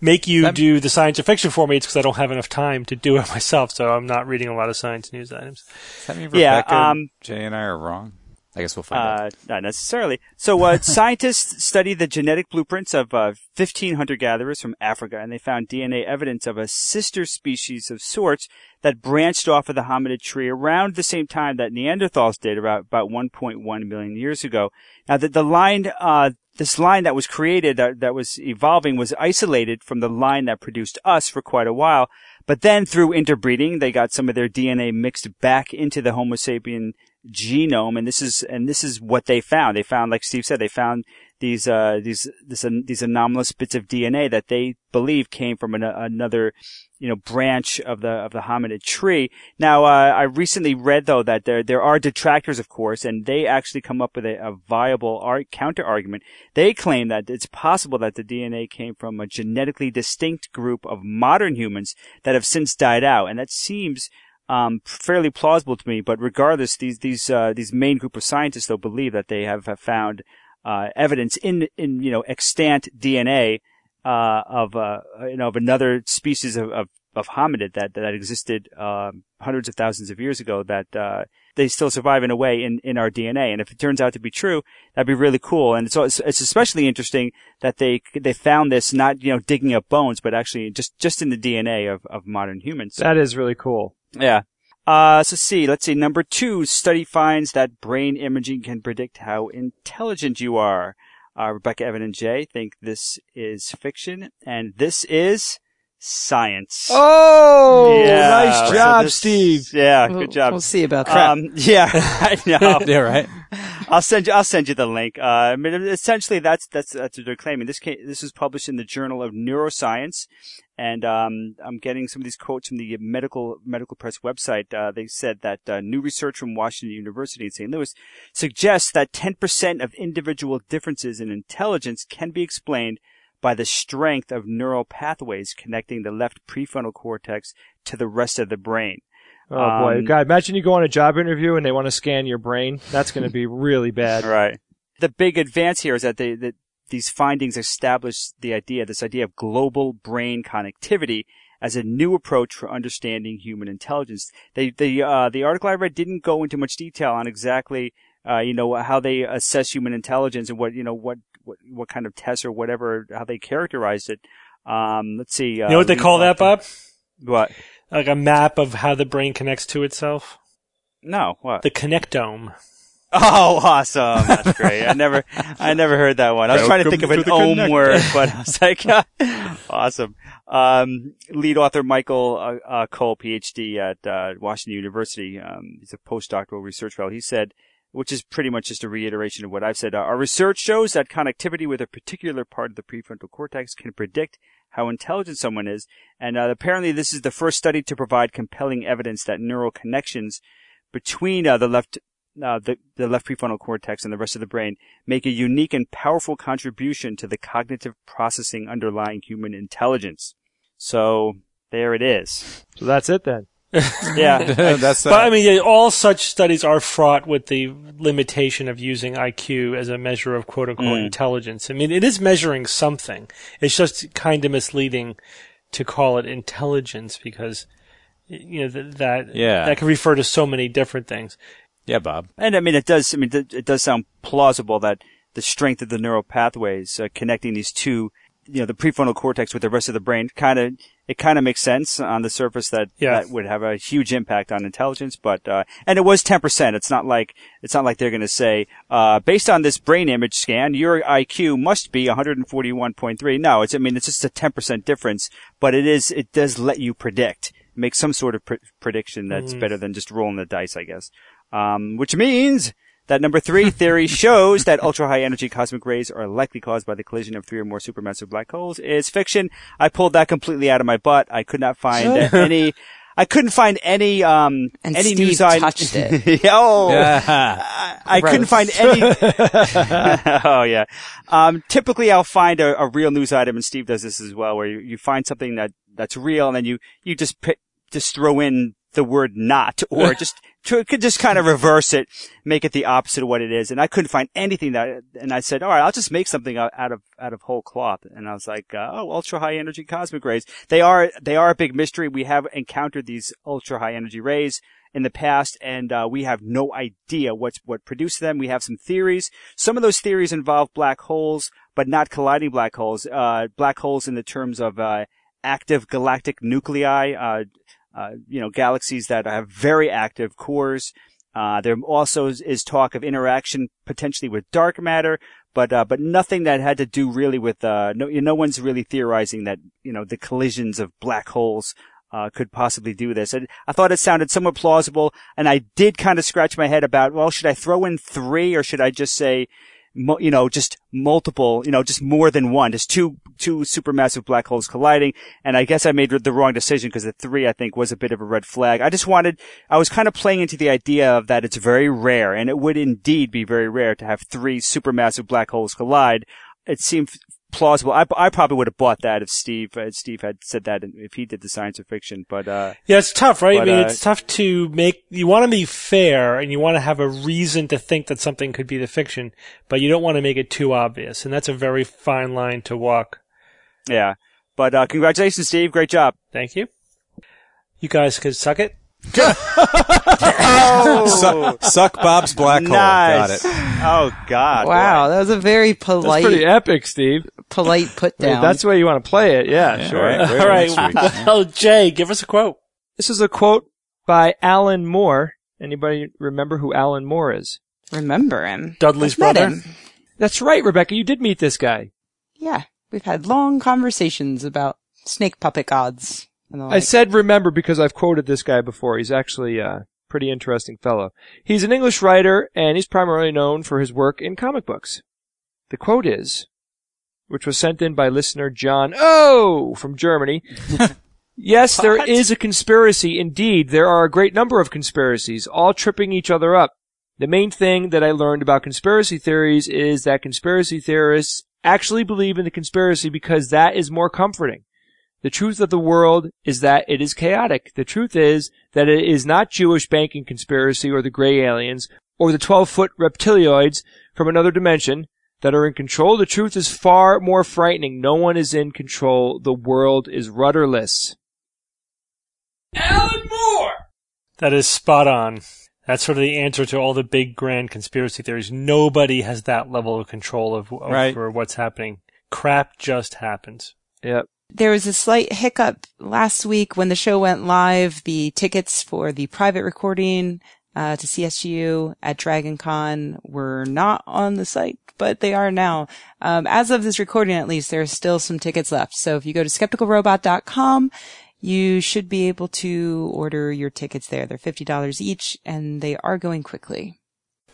make you That- do the science or fiction for me. It's because I don't have enough time to do it [LAUGHS] myself. So I'm not reading a lot of science news items. Does that mean Yeah, Rebecca, um, Jay, and I are wrong? I guess we'll find out. Uh, not necessarily. So, uh, [LAUGHS] scientists studied the genetic blueprints of uh, 15 hunter-gatherers from Africa, and they found DNA evidence of a sister species of sorts that branched off of the hominid tree around the same time that Neanderthals did, about about 1.1 million years ago. Now, the, the line, uh, this line that was created, that, that was evolving, was isolated from the line that produced us for quite a while. But then through interbreeding, they got some of their DNA mixed back into the Homo sapien genome, and this is and this is what they found. They found, like Steve said, they found these uh, these this, these anomalous bits of DNA that they believe came from an, another you know branch of the of the hominid tree. Now, uh, I recently read though that there there are detractors, of course, and they actually come up with a, a viable counter argument. They claim that it's possible that the DNA came from a genetically distinct group of modern humans that have since died out, and that seems um, fairly plausible to me. But regardless, these these uh, these main group of scientists though believe that they have, have found uh, evidence in in you know extant DNA uh, of uh, you know of another species of, of, of hominid that that existed um, hundreds of thousands of years ago that uh, they still survive in a way in, in our DNA. And if it turns out to be true, that'd be really cool. And it's it's, it's especially interesting that they they found this not you know digging up bones, but actually just just in the DNA of, of modern humans. That is really cool. Yeah. Uh, so see, let's see. Number two, study finds that brain imaging can predict how intelligent you are. Uh, Rebecca, Evan, and Jay think this is fiction, and this is science. Oh, Yeah, nice so job, this- Steve. Yeah, We'll- good job. We'll see about that. Um, [LAUGHS] yeah, I know. [LAUGHS] Yeah, right. I'll send you. I'll send you the link. Uh, I mean, essentially, that's that's that's what they're claiming. This came, this was published in the Journal of Neuroscience, and um, I'm getting some of these quotes from the medical medical press website. Uh, they said that uh, new research from Washington University in St. Louis suggests that 10% of individual differences in intelligence can be explained by the strength of neural pathways connecting the left prefrontal cortex to the rest of the brain. Oh boy, Um, God! Imagine you go on a job interview and they want to scan your brain. That's going to be really bad. [LAUGHS] Right. The big advance here is that they, that these findings establish the idea, this idea of global brain connectivity as a new approach for understanding human intelligence. They, the, uh, the article I read didn't go into much detail on exactly, uh, you know, how they assess human intelligence and what, you know, what, what, what kind of tests or whatever, how they characterized it. Um, let's see. Uh, You know what they call that, Bob? What? Like a map of how the brain connects to itself? No, what? The connectome. [LAUGHS] Oh, awesome! That's great. I never, I never heard that one. I was trying to think of an Welcome ohm word, but I was like, [LAUGHS] awesome. Um, lead author Michael uh, uh, Cole, PhD at uh, Washington University. Um, he's a postdoctoral research fellow. He said, which is pretty much just a reiteration of what I've said. Uh, our research shows that connectivity with a particular part of the prefrontal cortex can predict how intelligent someone is, and uh, apparently this is the first study to provide compelling evidence that neural connections between uh, the left uh, the, the left prefrontal cortex and the rest of the brain make a unique and powerful contribution to the cognitive processing underlying human intelligence. So there it is. So that's it then. [LAUGHS] Yeah. That's uh, But I mean, all such studies are fraught with the limitation of using IQ as a measure of quote unquote Mm. intelligence. I mean, it is measuring something. It's just kind of misleading to call it intelligence because, you know, th- that, Yeah. that can refer to so many different things. Yeah, Bob. And I mean, it does. I mean, it does sound plausible that the strength of the neural pathways uh, connecting these two, you know, the prefrontal cortex with the rest of the brain, kind of, it kind of makes sense on the surface that Yeah. that would have a huge impact on intelligence. But uh, and it was ten percent. It's not like it's not like they're going to say, uh, based on this brain image scan, your IQ must be 141.3. No, it's. I mean, it's just a ten percent difference, but it is. It does let you predict, make some sort of pr- prediction that's better than just rolling the dice, I guess um, which means that number three theory [LAUGHS] shows that ultra high energy cosmic rays are likely caused by the collision of three or more supermassive black holes is fiction. I pulled that completely out of my butt. I could not find [LAUGHS] any. I couldn't find any um And any Steve news item. touched [LAUGHS] it. oh, Yeah. I, I couldn't find any. oh yeah. Um, typically, I'll find a, a real news item, and Steve does this as well, where you, you find something that that's real, and then you you just pick, just throw in the word "not" or just could just kind of reverse it, make it the opposite of what it is. And I couldn't find anything that, and I said, all right, I'll just make something out of out of whole cloth. And I was like, uh, oh, ultra high energy cosmic rays. They are they are a big mystery. We have encountered these ultra high energy rays in the past, and uh, we have no idea what's what produced them. We have some theories. Some of those theories involve black holes, but not colliding black holes. Uh, black holes in the terms of uh, active galactic nuclei. Uh, you know, galaxies that have very active cores. Uh, there also is, is talk of interaction potentially with dark matter, but uh, but nothing that had to do really with uh, no no one's really theorizing that you know the collisions of black holes uh, could possibly do this. And I thought it sounded somewhat plausible, and I did kind of scratch my head about well, should I throw in three or should I just say you know, just multiple, you know, just more than one, just two, two supermassive black holes colliding. And I guess I made the wrong decision because the three, I think, was a bit of a red flag. I just wanted, I was kind of playing into the idea of that it's very rare, and it would indeed be very rare to have three supermassive black holes collide. It seemed plausible. I, I probably would have bought that if Steve, uh, Steve had said that if he did the science of fiction, but, uh, Yeah, it's tough, right? I mean, uh, it's tough to make, you want to be fair and you want to have a reason to think that something could be the fiction, but you don't want to make it too obvious. And that's a very fine line to walk. Yeah. But, uh, congratulations, Steve. Great job. Thank you. You guys could suck it. [LAUGHS] Suck, suck Bob's black hole. Got it. Oh, God. Wow, that was a very That's polite, pretty epic, Steve. polite put I mean, down. that's the way you want to play it. Yeah, Yeah, sure. Right. All right. nice. Well, Jay, give us a quote. This is a quote by Alan Moore. Anybody remember who Alan Moore is? Remember him? Dudley's I've met brother? him. That's right, Rebecca. You did meet this guy. Yeah, we've had long conversations about snake puppet gods. And the I said remember because I've quoted this guy before. He's actually a pretty interesting fellow. He's an English writer and he's primarily known for his work in comic books. The quote is, which was sent in by listener John O from Germany. [LAUGHS] yes, there What? is a conspiracy. Indeed, there are a great number of conspiracies, all tripping each other up. The main thing that I learned about conspiracy theories is that conspiracy theorists actually believe in the conspiracy because that is more comforting. The truth of the world is that it is chaotic. The truth is that it is not Jewish banking conspiracy or the gray aliens or the 12 foot reptilioids from another dimension that are in control. The truth is far more frightening. No one is in control. The world is rudderless. Alan Moore! That is spot on. That's sort of the answer to all the big grand conspiracy theories. Nobody has that level of control of, over Right. what's happening. Crap just happens. Yep. There was a slight hiccup last week when the show went live. The tickets for the private recording uh, to SGU at Dragon Con were not on the site, but they are now. Um, as of this recording, at least, there are still some tickets left. So if you go to skepticalrobot.com, you should be able to order your tickets there. They're $50 each and they are going quickly.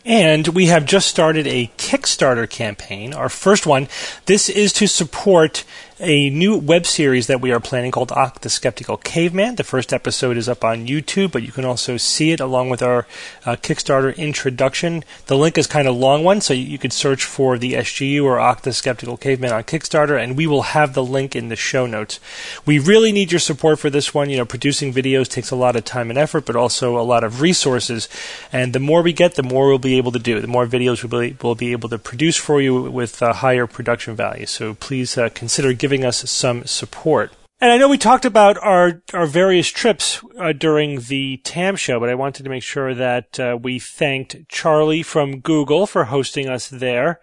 And we have just started a Kickstarter campaign, our first one. This is to support a new web series that we are planning called Ock the Skeptical Caveman. The first episode is up on YouTube, but you can also see it along with our uh, Kickstarter introduction. The link is kind of a long one, so you, could search for the SGU or Ock the Skeptical Caveman on Kickstarter, and we will have the link in the show notes. We really need your support for this one. You know, producing videos takes a lot of time and effort, but also a lot of resources. And the more we get, the more we'll be able to do. The more videos we'll be, we'll be able to produce for you with uh, higher production value. So please uh, consider giving us some support. And I know we talked about our, our various trips uh, during the TAM show, but I wanted to make sure that uh, we thanked Charlie from Google for hosting us there.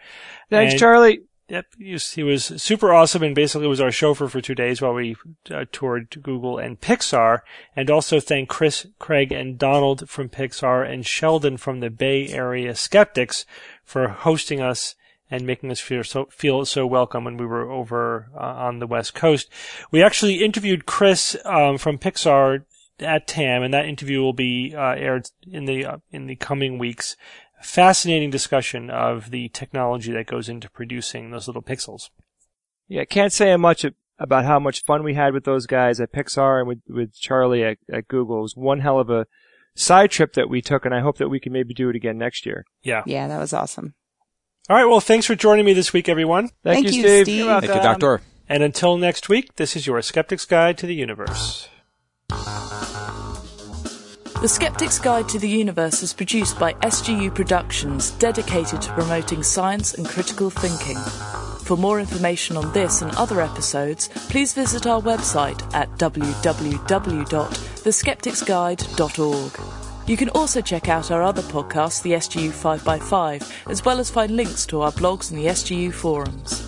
Thanks, And- Charlie. Yep, he was, he was super awesome and basically was our chauffeur for two days while we uh, toured Google and Pixar. And also thank Chris, Craig, and Donald from Pixar and Sheldon from the Bay Area Skeptics for hosting us and making us feel so, feel so welcome when we were over uh, on the West Coast. We actually interviewed Chris um, from Pixar at TAM, and that interview will be uh, aired in the uh, in the coming weeks fascinating discussion of the technology that goes into producing those little pixels. Yeah, can't say much about how much fun we had with those guys at Pixar and with, with Charlie at, at Google. It was one hell of a side trip that we took, and I hope that we can maybe do it again next year. Yeah. Yeah, that was awesome. All right. Well, thanks for joining me this week, everyone. Thank, Thank you, you, Steve. Steve. You're Thank you. Doctor. And until next week, this is your Skeptic's Guide to the Universe. The Skeptic's Guide to the Universe is produced by SGU Productions, dedicated to promoting science and critical thinking. For more information on this and other episodes, please visit our website at www.theskepticsguide.org. You can also check out our other podcast, the SGU 5x5, as well as find links to our blogs and the SGU forums.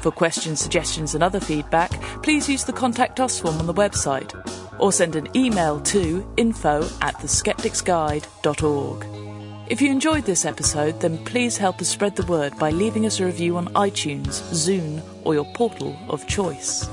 For questions, suggestions, and other feedback, please use the Contact Us form on the website or send an email to info at theskepticsguide.org. If you enjoyed this episode, then please help us spread the word by leaving us a review on iTunes, Zune, or your portal of choice.